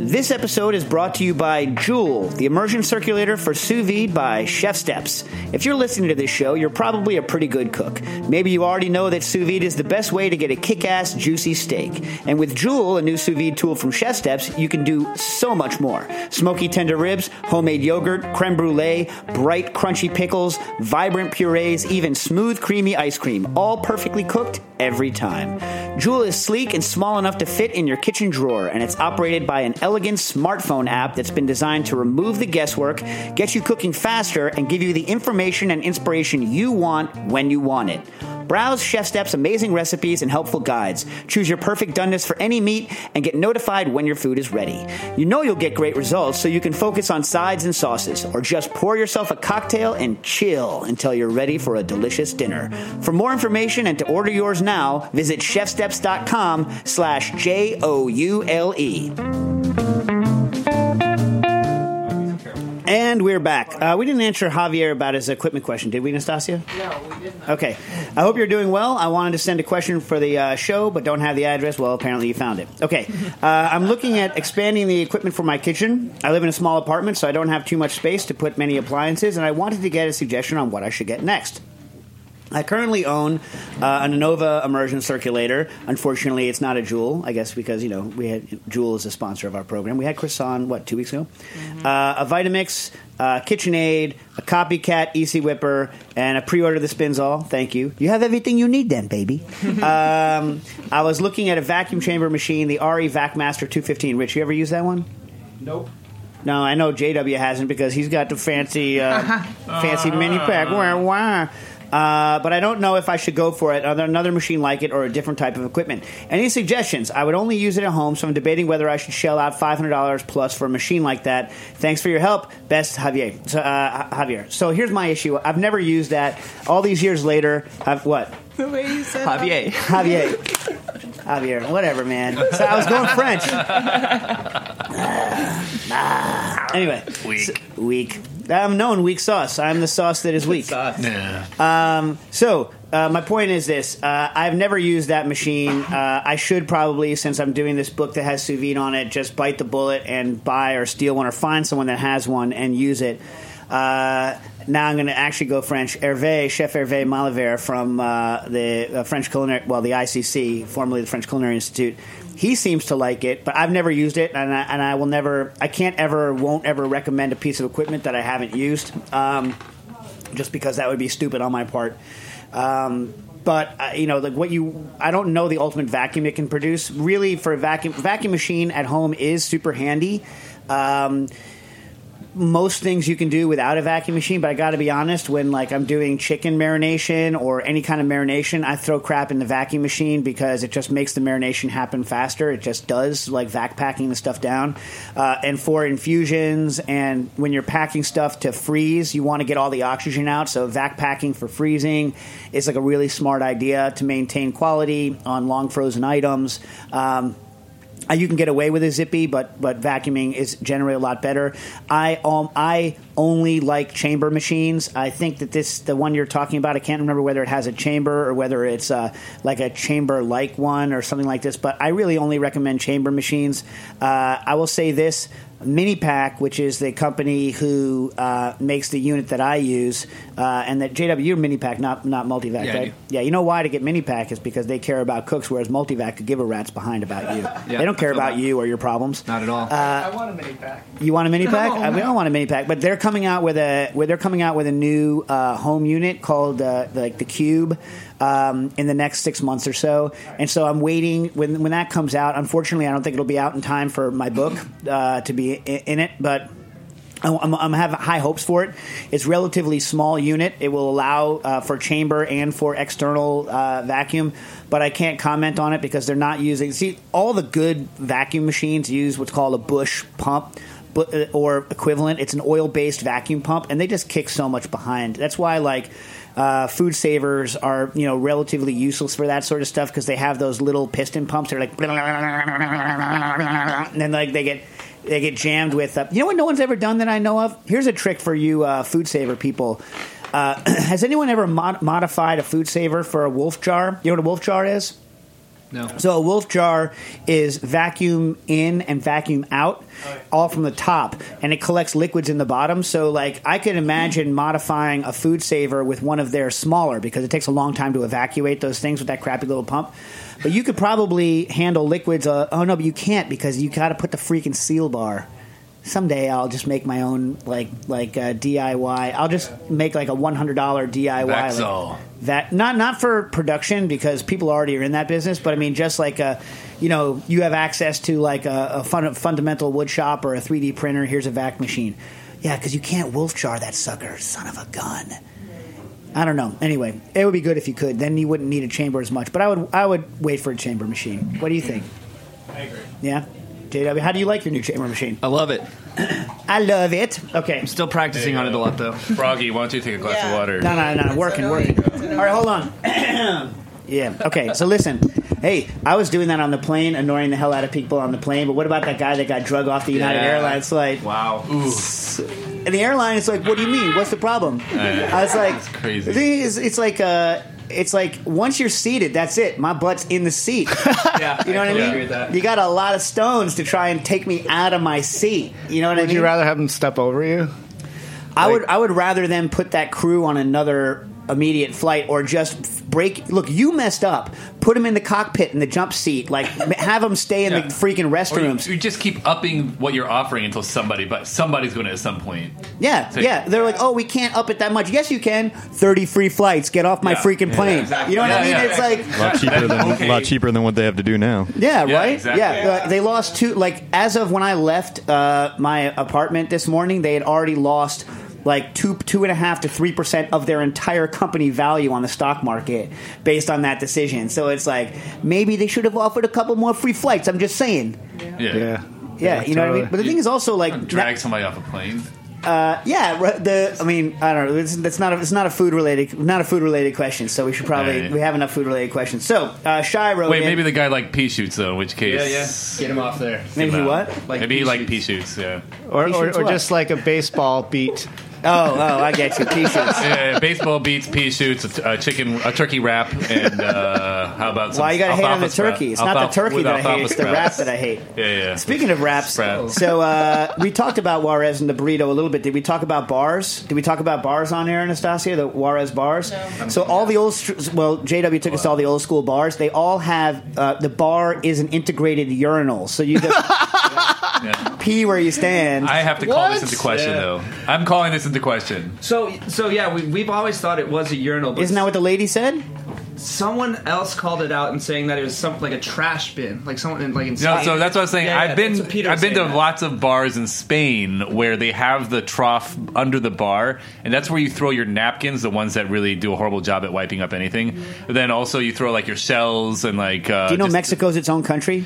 This episode is brought to you by Joule, the immersion circulator for sous vide by Chef Steps. If you're listening to this show, you're probably a pretty good cook. Maybe you already know that sous vide is the best way to get a kick-ass juicy steak. And with Joule, a new sous vide tool from Chef Steps, you can do so much more. Smoky tender ribs, homemade yogurt, creme brulee, bright crunchy pickles, vibrant purees, even smooth creamy ice cream, all perfectly cooked every time. Joule is sleek and small enough to fit in your kitchen drawer, and it's operated by an elegant smartphone app that's been designed to remove the guesswork, get you cooking faster, and give you the information and inspiration you want when you want it. Browse Chef Step's amazing recipes and helpful guides. Choose your perfect doneness for any meat and get notified when your food is ready. You know you'll get great results, so you can focus on sides and sauces, or just pour yourself a cocktail and chill until you're ready for a delicious dinner. For more information and to order yours now, visit chefsteps.com slash J And we're back. Uh, we didn't answer Javier about his equipment question, did we, Nastassia? No, we didn't. Okay. I hope you're doing well. I wanted to send a question for the uh, show, but don't have the address. Well, apparently you found it. Okay. Uh, I'm looking at expanding the equipment for my kitchen. I live in a small apartment, so I don't have too much space to put many appliances, and I wanted to get a suggestion on what I should get next. I currently own uh, an Anova immersion circulator. Unfortunately, it's not a Joule, I guess, because you know we had Joule is a sponsor of our program. We had Chris on what two weeks ago. Uh, a Vitamix, uh, KitchenAid, a Copycat EC Whipper, and a pre-order the Spinzall. Thank you. You have everything you need, then, baby. um, I was looking at a vacuum chamber machine, the RE VacMaster 215. Rich, you ever use that one? Nope. No, I know JW hasn't because he's got the fancy, uh, fancy Minipack. Wah, wah. Uh, but I don't know if I should go for it, another, another machine like it, or a different type of equipment. Any suggestions? I would only use it at home, so I'm debating whether I should shell out $500 plus for a machine like that. Thanks for your help. Best, Javier. So, uh, Javier. So here's my issue. I've never used that. All these years later, I've what? The way you said Javier. Javier. Javier, whatever, man. So I was going French. Anyway, weak. weak. I'm known weak sauce. I'm the sauce that is weak. Sauce. Um, so uh, my point is this: uh, I've never used that machine. Uh, I should probably, since I'm doing this book that has sous vide on it, just bite the bullet and buy or steal one or find someone that has one and use it. Uh, now I'm going to actually go French. Hervé, Chef Hervé Malivert from uh, the uh, French Culinary, well, the ICC, formerly the French Culinary Institute. He seems to like it, but I've never used it, and I, and I will never, I can't ever, won't ever recommend a piece of equipment that I haven't used, um, just because that would be stupid on my part. Um, but uh, you know, like what you, I don't know the ultimate vacuum it can produce. Really, for a vacuum vacuum machine at home is super handy. Um, most things you can do without a vacuum machine, but I got to be honest, when like I'm doing chicken marination or any kind of marination, I throw crap in the vacuum machine because it just makes the marination happen faster. It just does, like vac packing the stuff down. Uh, and for infusions and when you're packing stuff to freeze, you want to get all the oxygen out. So vac packing for freezing is like a really smart idea to maintain quality on long frozen items. Um, uh, you can get away with a zippy, but but vacuuming is generally a lot better. I um I only like chamber machines. I think that this the one you're talking about. I can't remember whether it has a chamber or whether it's uh, like a chamber like one or something like this. But I really only recommend chamber machines. Uh, I will say this. Minipack, which is the company who uh, makes the unit that I use, uh, and that JW you're Minipack, not not Multivac, Yeah, right? Yeah, you know why to get Minipack is because they care about cooks, whereas Multivac could give a rat's behind about you. they don't care about that. you or your problems. Not at all. I want a mini pack. You want a mini pack? Uh, we don't want a mini pack, but they're coming out with a where they're coming out with a new uh, home unit called uh, like the Cube um, in the next six months or so. And so I'm waiting when when that comes out. Unfortunately, I don't think it'll be out in time for my book uh, to be in, it, but. I'm, I'm, have high hopes for it. It's relatively small unit. It will allow uh, for chamber and for external uh, vacuum, but I can't comment on it because they're not using. See, all the good vacuum machines use what's called a Busch pump. uh, Or equivalent, it's an oil-based vacuum pump, and they just kick so much behind. That's why, like, uh, food savers are you know relatively useless for that sort of stuff because they have those little piston pumps. They're like, and then like they get they get jammed with. Uh, you know what? No one's ever done that I know of. Here's a trick for you, uh, food saver people. Uh, has anyone ever mod- modified a food saver for a wolf jar? You know what a wolf jar is? No. So a wolf jar is vacuum in and vacuum out, all from the top, and it collects liquids in the bottom. So like I could imagine modifying a food saver with one of their smaller because it takes a long time to evacuate those things with that crappy little pump. But you could probably handle liquids. Uh, oh no, but you can't because you got to put the freaking seal bar. Someday I'll just make my own like like uh, DIY. I'll just make like a one hundred dollar DIY. like- Vexol. that not not for production because people already are in that business, but I mean just like a, you know, you have access to like a, a fun, fundamental wood shop or a 3D printer. Here's a vac machine. Yeah, because you can't wolf char that sucker, son of a gun. I don't know. Anyway, it would be good if you could. Then you wouldn't need a chamber as much. But I would I would wait for a chamber machine. What do you think? I agree. Yeah, JW, how do you like your new chamber machine? I love it. I love it. Okay. I'm Still practicing on it a lot though. Froggy, why don't you take a glass Yeah. of water? No, no, no, working, working. All right, hold on. yeah, okay, so listen. Hey, I was doing that on the plane, annoying the hell out of people on the plane, but what about that guy that got drug off the United Yeah. Airlines flight? Wow. And the airline is like, what do you mean? What's the problem? I was like, That's crazy. The thing is, it's like, uh, it's like once you're seated, that's it. My butt's in the seat. Yeah. You know what I mean? agree with that. You got a lot of stones to try and take me out of my seat. You know what I mean. Would mean? you rather have them step over you? I would I would rather them put that crew on another immediate flight or just break. Look, you messed up. Put them in the cockpit in the jump seat. Like have them stay in Yeah. the freaking Or you, restrooms. you just keep upping what you're offering until somebody, but somebody's going to at some point. yeah, So- yeah. They're like, oh, we can't up it that much. Yes, you can. Thirty free flights. Get off my Yeah. freaking plane. exactly. You know what I mean? yeah. It's like. A lot cheaper than Okay. lot cheaper than what they have to do now. Yeah, Yeah, right. exactly. Yeah, uh, they lost two. Like as of when I left uh, my apartment this morning, they had already lost like two, two and a half to three percent of their entire company value on the stock market based on that decision. So it's like maybe they should have offered a couple more free flights. I'm just saying. Yeah. Yeah. Yeah, you know what I mean. But the thing is also like Drag somebody off a plane. Uh, yeah, the I mean, I don't know. It's, that's not a, it's not a food related not a food related question. So we should probably Right. we have enough food related questions. So uh, shy wrote Wait, in- maybe the guy like pea shoots though. In which case, Yeah, yeah. Get him off there. maybe he what? Like maybe he pea like shoots. pea shoots. Yeah. or, or, or just like a baseball beat. Oh oh I get you t-shirts. yeah, baseball beats, pea shoots, a, t- a chicken, a turkey wrap, and uh, how about some Why you gotta hate on the sprout? turkey? It's not the Alfalfa- turkey with that I hate. alfalfa It's the wrap sprouts. that I hate. Yeah, yeah. Speaking of wraps, Sprouts. so uh, we talked about Juarez and the burrito a little bit. Did we talk about bars? Did we talk about bars on air, Anastasia? The Juarez bars. So all the old, str- well, JW took us to all the old school bars. They all have uh, the bar is an integrated urinal, so you just Yeah. pee where you stand. I have to call this What? into question, Yeah. though. I'm calling this into question. So, so yeah, we, we've always thought it was a urinal, but Isn't that what the lady said? someone else called it out and saying that it was something like a trash bin, like someone in like in Spain. No, Spain. so that's what I was saying. Yeah, yeah, I've been Peter I've been to saying. lots of bars in Spain where they have the trough under the bar, and that's where you throw your napkins, the ones that really do a horrible job at wiping up anything. But then also you throw like your shells and like. Uh, Do you know just- Mexico's its own country?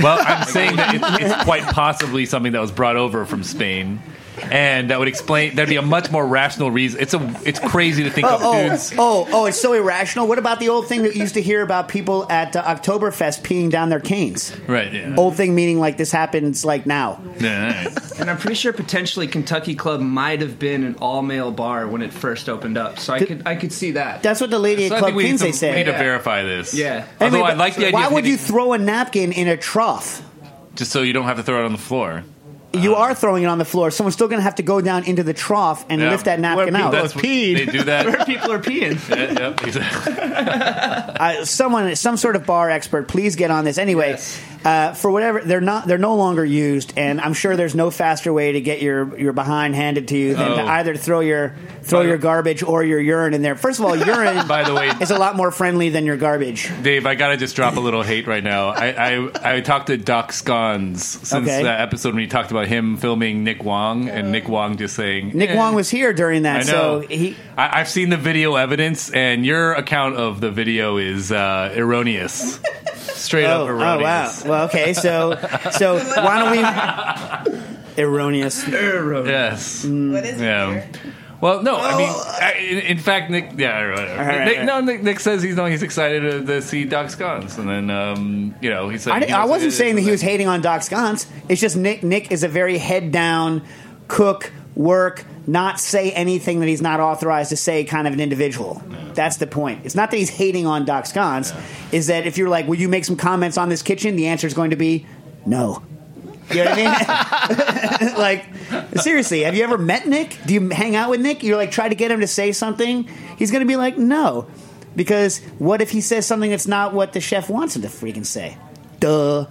Well, I'm saying that it, it's quite possibly something that was brought over from Spain. And that would explain. That'd be a much more rational reason. It's a. It's crazy to think Oh, of oh, foods. oh, oh, it's so irrational. What about the old thing that you used to hear about people at uh, Oktoberfest peeing down their canes? Right. Yeah. Old thing meaning like this happens like now. Yeah, all right. And I'm pretty sure potentially Kentucky Club might have been an all male bar when it first opened up. So I Did- could I could see that. That's what the lady So at I Club think we need, Queens to, they we need say. to verify this. Yeah. Although I like the idea. Why of would you throw a napkin in a trough? just so you don't have to throw it on the floor? You are throwing it on the floor. Someone's still going to have to go down into the trough and Yeah. lift that napkin Where out. people That's what peed. they do that. Where people are peeing. yeah, yep, exactly. uh, someone, some sort of bar expert, please get on this. Anyway, Yes. Uh, for whatever they're not, they're no longer used, and I'm sure there's no faster way to get your your behind handed to you than to Oh. either throw your throw By- your garbage or your urine in there. First of all, urine By the way, is a lot more friendly than your garbage. Dave, I gotta just drop a little hate right now. I I, I talked to Doc Scones since Okay. that episode when he talked about him filming Nick Wong and Nick Wong just saying Nick "Eh." Wong was here during that, I know. so he. I, I've seen the video evidence, and your account of the video is uh, erroneous. Straight Oh, up oh wow. Well, okay, so so why don't we? Erroneous. Yes. What is Yeah. it? Well, no, I mean, I, in, in fact, Nick. Yeah, whatever. All right, Nick, all right. no, Nick, Nick says he's no, he's excited to, to see Doc Scones, and then um, you know he said I, he I wasn't it is, saying that he was then- hating on Doc Sconce. It's just Nick. Nick is a very head down, cook, work, not say anything that he's not authorized to say kind of an individual. That's the point. It's not that he's hating on Doc Sconce. Is that if you're like, will you make some comments on this kitchen? The answer is going to be no. You know what I mean? like, seriously, have you ever met Nick? Do you hang out with Nick? You're like, try to get him to say something. He's going to be like, no. Because what if he says something that's not what the chef wants him to freaking say? Duh.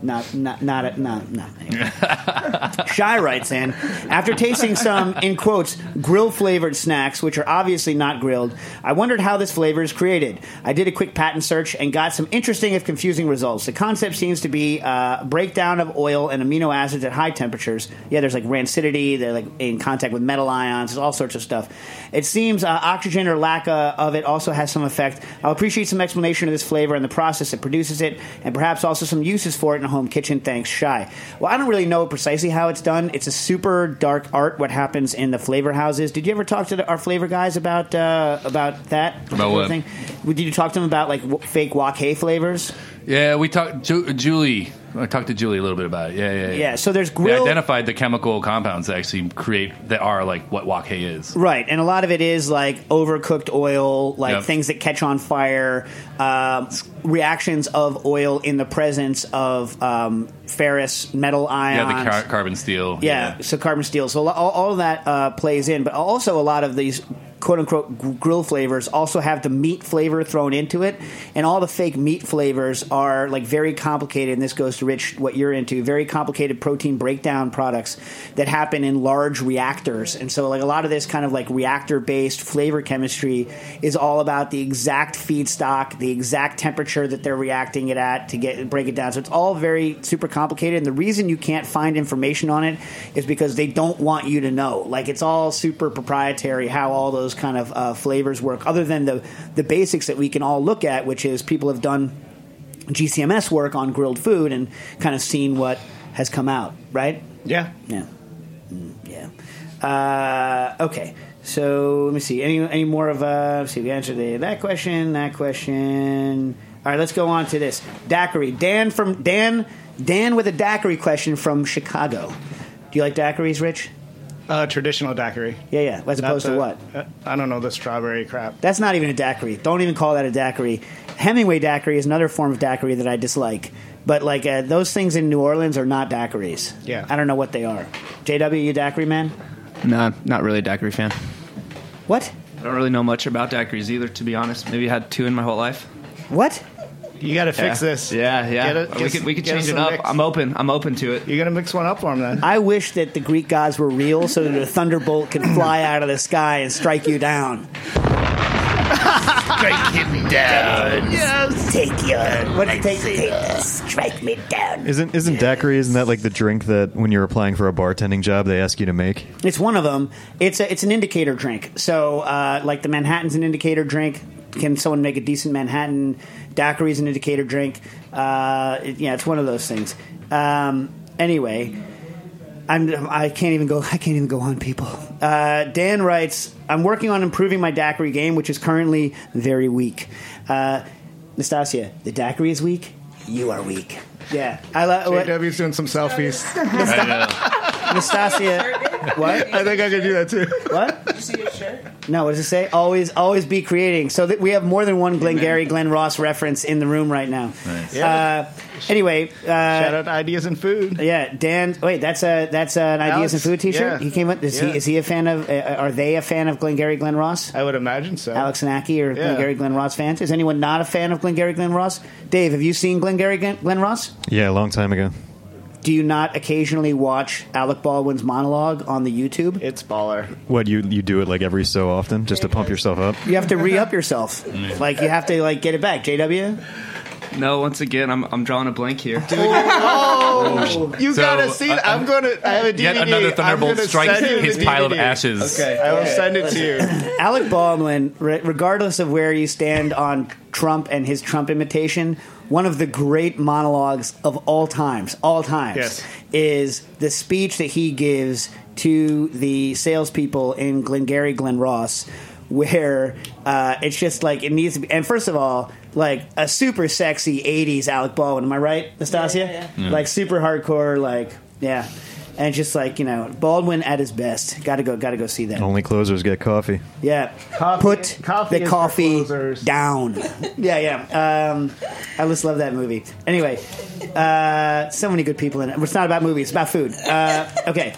Not, not, not, a, not, not. Shy writes in after tasting some, in quotes, grill flavored snacks, which are obviously not grilled. I wondered how this flavor is created. I did a quick patent search and got some interesting, if confusing, results. The concept seems to be uh, breakdown of oil and amino acids at high temperatures. Yeah, there's like rancidity. They're like in contact with metal ions. There's all sorts of stuff. It seems uh, oxygen or lack uh, of it also has some effect. I'll appreciate some explanation of this flavor and the process that produces it, and perhaps also some uses for it home kitchen. Thanks, Shy. Well, I don't really know precisely how it's done. It's a super dark art. What happens in the flavor houses? Did you ever talk to the, our flavor guys about uh, about that? About what? Thing? Did you talk to them about like w- fake wok hei flavors? Yeah, we talked. Ju- Julie, I talked to Julie a little bit about it. Yeah, yeah, yeah. Yeah. So there's They grill. identified the chemical compounds that actually create that are like what wok hei is. Right, and a lot of it is like overcooked oil, like Yep. things that catch on fire, um, reactions of oil in the presence of um, ferrous metal ions. Yeah, the car- carbon steel. Yeah, so carbon steel. So all, all of that uh, plays in, but also a lot of these quote unquote grill flavors also have the meat flavor thrown into it, and all the fake meat flavors are like very complicated. And this goes to Rich, what you're into, very complicated protein breakdown products that happen in large reactors. And so, like a lot of this kind of like reactor based flavor chemistry is all about the exact feedstock, the exact temperature that they're reacting it at to get break it down. So it's all very super complicated. And the reason you can't find information on it is because they don't want you to know. Like it's all super proprietary how all those kind of uh, flavors work. Other than the the basics that we can all look at, which is people have done GCMS work on grilled food and kind of seen what has come out. Right? Yeah. Yeah. Yeah. Uh, okay. So let me see. Any any more of uh? Let's see. We answered the, that question. That question. All right. Let's go on to this daiquiri. Dan from Dan. Dan with a daiquiri question from Chicago. Do you like daiquiris, Rich? Uh, traditional daiquiri. Yeah, yeah. As Not opposed to what? uh, I don't know the strawberry crap. That's not even a daiquiri. Don't even call that a daiquiri. Hemingway daiquiri is another form of daiquiri that I dislike. But like uh, those things in New Orleans are not daiquiris. Yeah. I don't know what they are. JW, you daiquiri man? No, not really a daiquiri fan. What? I don't really know much about daiquiris either, to be honest. Maybe I had two in my whole life. What? You got to fix yeah. this. Yeah, yeah. Get it- we get could we could get change it up. mix. I'm open. I'm open to it. You're gonna mix one up for him then. I wish that the Greek gods were real so that a thunderbolt could fly out of the sky and strike you down. Strike him down. Yes. Take your. What did it take? take strike me down. Isn't isn't daiquiri? Isn't that like the drink that when you're applying for a bartending job they ask you to make? It's one of them. It's a, it's an indicator drink. So, uh, like the Manhattan's an indicator drink. Can someone make a decent Manhattan? Daiquiri's an indicator drink. Uh, it- yeah, it's one of those things. Um, anyway, I'm I can't even go. I can't even go on, people. Uh, Dan writes, "I'm working on improving my daiquiri game, which is currently very weak." Uh, Nastassia, the daiquiri is weak. You are weak. Yeah, I love. JW's doing some selfies. Nastassia, what? I think I could do that too. What? Did you see your shirt? No, what does it say? Always, always be creating. So that we have more than one Glengarry Glen Ross reference in the room right now. Uh, anyway, uh, Shout out to ideas and food. yeah, Dan. Wait, that's a that's an ideas and food T-shirt. yeah. He came up. Is Yeah. he is he a fan of? Uh, are they a fan of Glengarry Glen Ross? I would imagine so. Alex and Aki are Yeah. Glengarry Glen Ross fans. Is anyone not a fan of Glengarry Glen Ross? Dave, have you seen Glengarry Glen, Glen Ross? Yeah, a long time ago. Do you not occasionally watch Alec Baldwin's monologue on the YouTube? It's baller. What you you do it like every so often just to pump yourself up? You have to re up yourself. Like you have to like get it back. JW. No, once again, I'm I'm drawing a blank here. Oh, you So, gotta see. uh, I'm gonna. I have a DVD. Yet another I'm thunderbolt gonna strikes send you his the pile of DVD. ashes. Okay, I will send it to you. Alec Baldwin, re- regardless of where you stand on Trump and his Trump imitation, one of the great monologues of all times, all times, Yes. is the speech that he gives to the salespeople in Glengarry Glen Ross, where uh, it's just like it needs to be. And first of all, like a super sexy '80s Alec Baldwin. Am I right, Nastassia? Yeah, yeah, Like super hardcore, like yeah. And just like you know, Baldwin at his best. Got to go. Got to go see that. Only closers get coffee. Yeah, Coffee- put coffee the coffee down. yeah, yeah. Um, I just love that movie. Anyway, uh, so many good people in it. It's not about movies; it's about food. Uh, okay.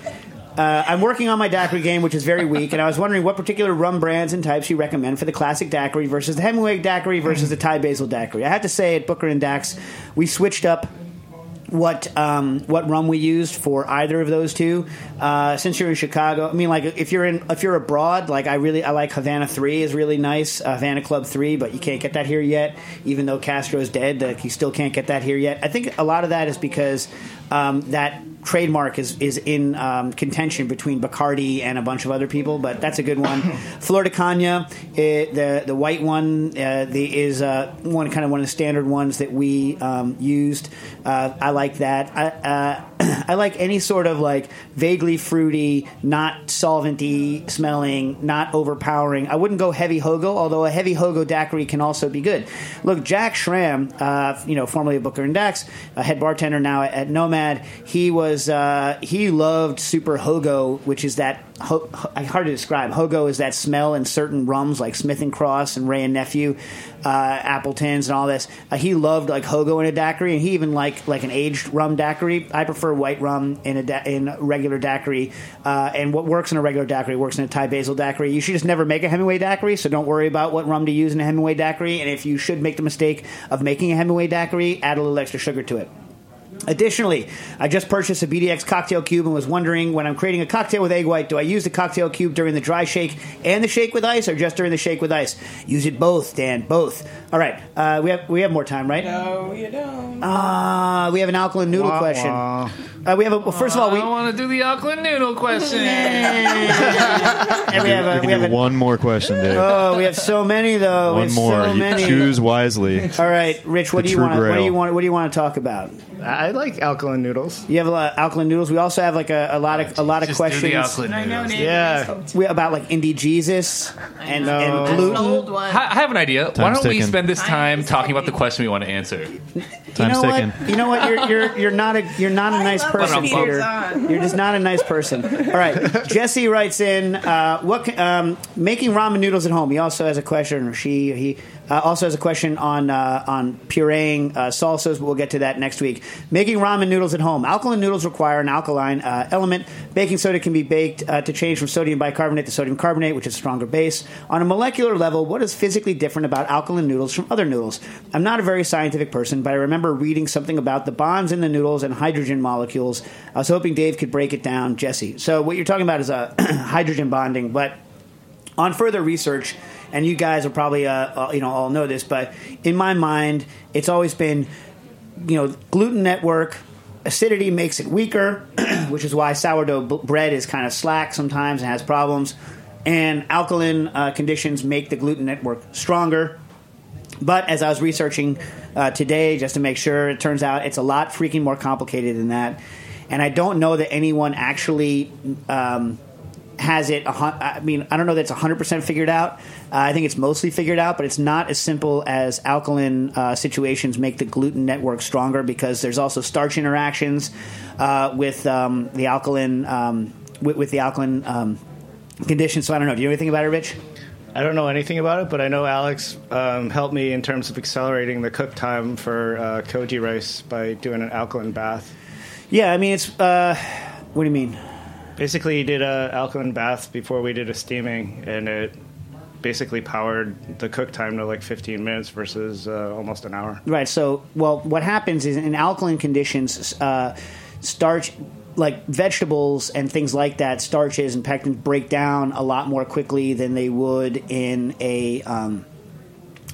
Uh, I'm working on my daiquiri game, which is very weak, and I was wondering what particular rum brands and types you recommend for the classic daiquiri versus the Hemingway daiquiri versus the Thai basil daiquiri. I have to say, at Booker and Dax, we switched up what um, what rum we used for either of those two. Uh, since you're in Chicago, I mean, like if you're in if you're abroad, like I really I like Havana Three is really nice, uh, Havana Club Three, but you can't get that here yet. Even though Castro's dead, like you still can't get that here yet. I think a lot of that is because um, that trademark is is in um, contention between Bacardi and a bunch of other people, but that's a good one. Flor de Caña, eh, the the white one, uh, the is uh, one kind of one of the standard ones that we um, used. Uh, I like that. I, uh, I like any sort of like vaguely fruity, not solventy smelling, not overpowering. I wouldn't go heavy hogo, although a heavy hogo daiquiri can also be good. Look, Jack Schramm, uh, you know, formerly of Booker and Dax, a head bartender now at, at Nomad. He was uh, he loved super hogo, which is that ho- ho- hard to describe. Hogo is that smell in certain rums like Smith and Cross and Wray and Nephew, uh, Appletons and all this. Uh, he loved like hogo in a daiquiri, and he even liked like an aged rum daiquiri. I prefer white rum in a da- in regular daiquiri, uh, and what works in a regular daiquiri works in a Thai basil daiquiri. You should just never make a Hemingway daiquiri, so don't worry about what rum to use in a Hemingway daiquiri. And if you should make the mistake of making a Hemingway daiquiri, add a little extra sugar to it. Additionally, I just purchased a BDX cocktail cube and was wondering when I'm creating a cocktail with egg white, do I use the cocktail cube during the dry shake and the shake with ice, or just during the shake with ice? Use it both, Dan. Both. All right. Uh, we have we have more time, right? No, you don't. Uh, we have an alkaline noodle Wah, question. wah. Uh, we have a. Well, first of all, we I don't want to do the alkaline noodle question. and we have a. You We have do a one more question, Dave. oh, we have so many though. we one have more. So You many. choose wisely. All right, Rich. What The do you true want? What do grail. you want? What do you want to talk about? I like alkaline noodles. You have a lot of alkaline noodles. We also have like a, a lot of a lot of Just do the questions alkaline I know, noodles. Dave. Yeah. we, about like indie Jesus and, know. and That's an gluten. old one. I I have an idea. Why Time's don't we ticking. spend this time Time's talking about the ticking. question we want to answer? You Time's know ticking. what? You know what? You're you're you're not a you're not a nice love person, when Peter's Peter. on. You're just not a nice person. All right. Jesse writes in uh, what ca- um, making ramen noodles at home. He also has a question, or she he uh, also has a question on uh, on pureeing uh, salsas, but we'll get to that next week. Making ramen noodles at home. Alkaline noodles require an alkaline uh, element. Baking soda can be baked uh, to change from sodium bicarbonate to sodium carbonate, which is a stronger base. On a molecular level, what is physically different about alkaline noodles from other noodles? I'm not a very scientific person, but I remember reading something about the bonds in the noodles and hydrogen molecules. I was hoping Dave could break it down, Jesse. So what you're talking about is a hydrogen bonding, but on further research, and you guys will probably uh, uh, you know all know this, but in my mind, it's always been you know gluten network. Acidity makes it weaker, which is why sourdough b- bread is kind of slack sometimes and has problems. And alkaline uh, conditions make the gluten network stronger. But as I was researching uh, today, just to make sure, it turns out it's a lot freaking more complicated than that. And I don't know that anyone actually um, has it. I mean, I don't know that it's 100% figured out. Uh, I think it's mostly figured out, but it's not as simple as alkaline uh, situations make the gluten network stronger because there's also starch interactions uh, with um, the alkaline um, with, with the alkaline um, conditions. So I don't know. Do you know anything about it, Rich? I don't know anything about it, but I know Alex um, helped me in terms of accelerating the cook time for uh, koji rice by doing an alkaline bath. Yeah, I mean, it's. Uh, what do you mean? Basically, did a alkaline bath before we did a steaming, and it basically powered the cook time to like 15 minutes versus uh, almost an hour. Right. So, well, what happens is in alkaline conditions, uh, starch, like vegetables and things like that, starches and pectins break down a lot more quickly than they would in a. Um,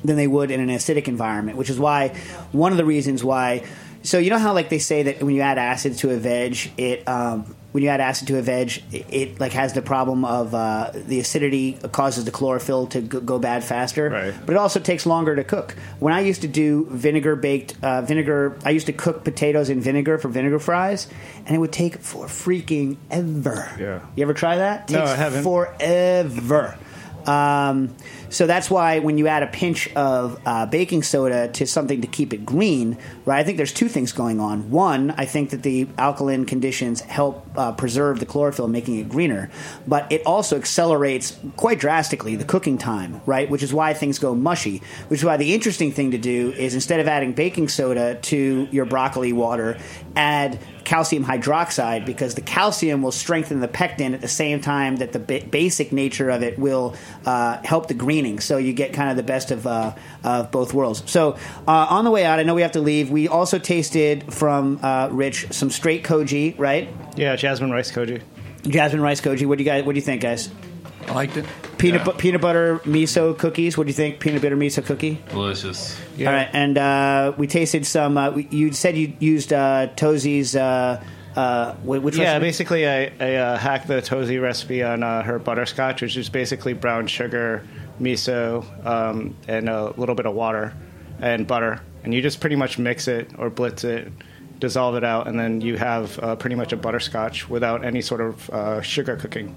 than they would in an acidic environment, which is why one of the reasons why. So you know how like they say that when you add acid to a veg, it um, when you add acid to a veg, it, it like has the problem of uh, the acidity causes the chlorophyll to go, go bad faster. Right. But it also takes longer to cook. When I used to do vinegar baked uh, vinegar, I used to cook potatoes in vinegar for vinegar fries, and it would take for freaking ever. Yeah. You ever try that? No, Takes I haven't. Forever. Um, so that's why when you add a pinch of uh, baking soda to something to keep it green, right? I think there's two things going on. One, I think that the alkaline conditions help uh, preserve the chlorophyll, making it greener, but it also accelerates quite drastically the cooking time, right? Which is why things go mushy. Which is why the interesting thing to do is instead of adding baking soda to your broccoli water, add calcium hydroxide because the calcium will strengthen the pectin at the same time that the ba- basic nature of it will uh, help the greening. So you get kind of the best of, uh, of both worlds. So uh, on the way out, I know we have to leave. We also tasted from uh, Rich some straight koji, right? Yeah, jasmine rice koji. Jasmine rice koji. What do you guys? What do you think, guys? I liked it. Peanut bu- peanut butter miso cookies. What do you think? Peanut butter miso cookie. Delicious. All right, and uh, we tasted some. Uh, we- you said you used uh, Tosi's. Uh, uh, wh- which Yeah, recipe? basically, I, I uh, hacked the Tosi recipe on uh, her butterscotch, which is basically brown sugar, miso, um, and a little bit of water and butter. And you just pretty much mix it or blitz it, dissolve it out, and then you have uh, pretty much a butterscotch without any sort of uh, sugar cooking.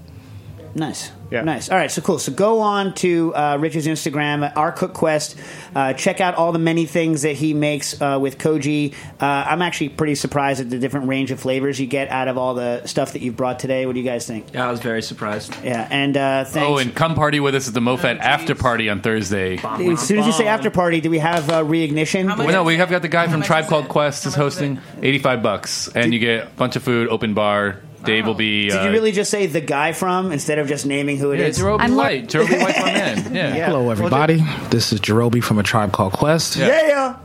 Nice. Yeah. Nice. All right, so cool. So go on to uh, Rich's Instagram, our Cook Quest. Uh, check out all the many things that he makes uh, with Koji. Uh, I'm actually pretty surprised at the different range of flavors you get out of all the stuff that you've brought today. What do you guys think? Yeah, I was very surprised. Yeah, and uh, thanks. Oh, and come party with us at the MoFad after party on Thursday. as soon as you say after party, do we have uh, reignition? Well, no, we have got the guy from Tribe Called it? Quest is How much is hosting. Eighty-five bucks, and you get a bunch of food, open bar. Dave will be. Did uh, you really just say the guy from instead of just naming who it Yeah, is? Jarobi I'm White. Jarobi White's my man. Yeah. Hello, everybody. This is Jarobi from A Tribe Called Quest. yeah. yeah.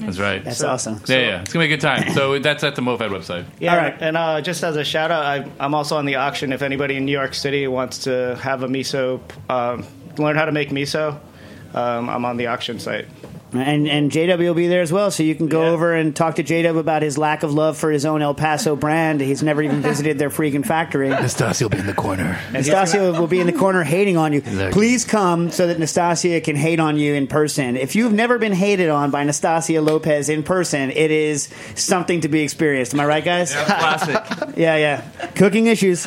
that's right. That's awesome. yeah, yeah, it's gonna be a good time. So that's at the MoFad website. Yeah, All right. and uh, just as a shout out, I, I'm also on the auction. If anybody in New York City wants to have a miso, um, learn how to make miso, um, I'm on the auction site. And and JW will be there as well, so you can go over and talk to JW about his lack of love for his own El Paso brand. He's never even visited their freaking factory. Nastasio will be in the corner. Nastassia will be in the corner hating on you. Exactly. Please come so that Nastassia can hate on you in person. If you've never been hated on by Nastassia Lopez in person, it is something to be experienced. Am I right, guys? Classic. yeah, yeah. Cooking issues.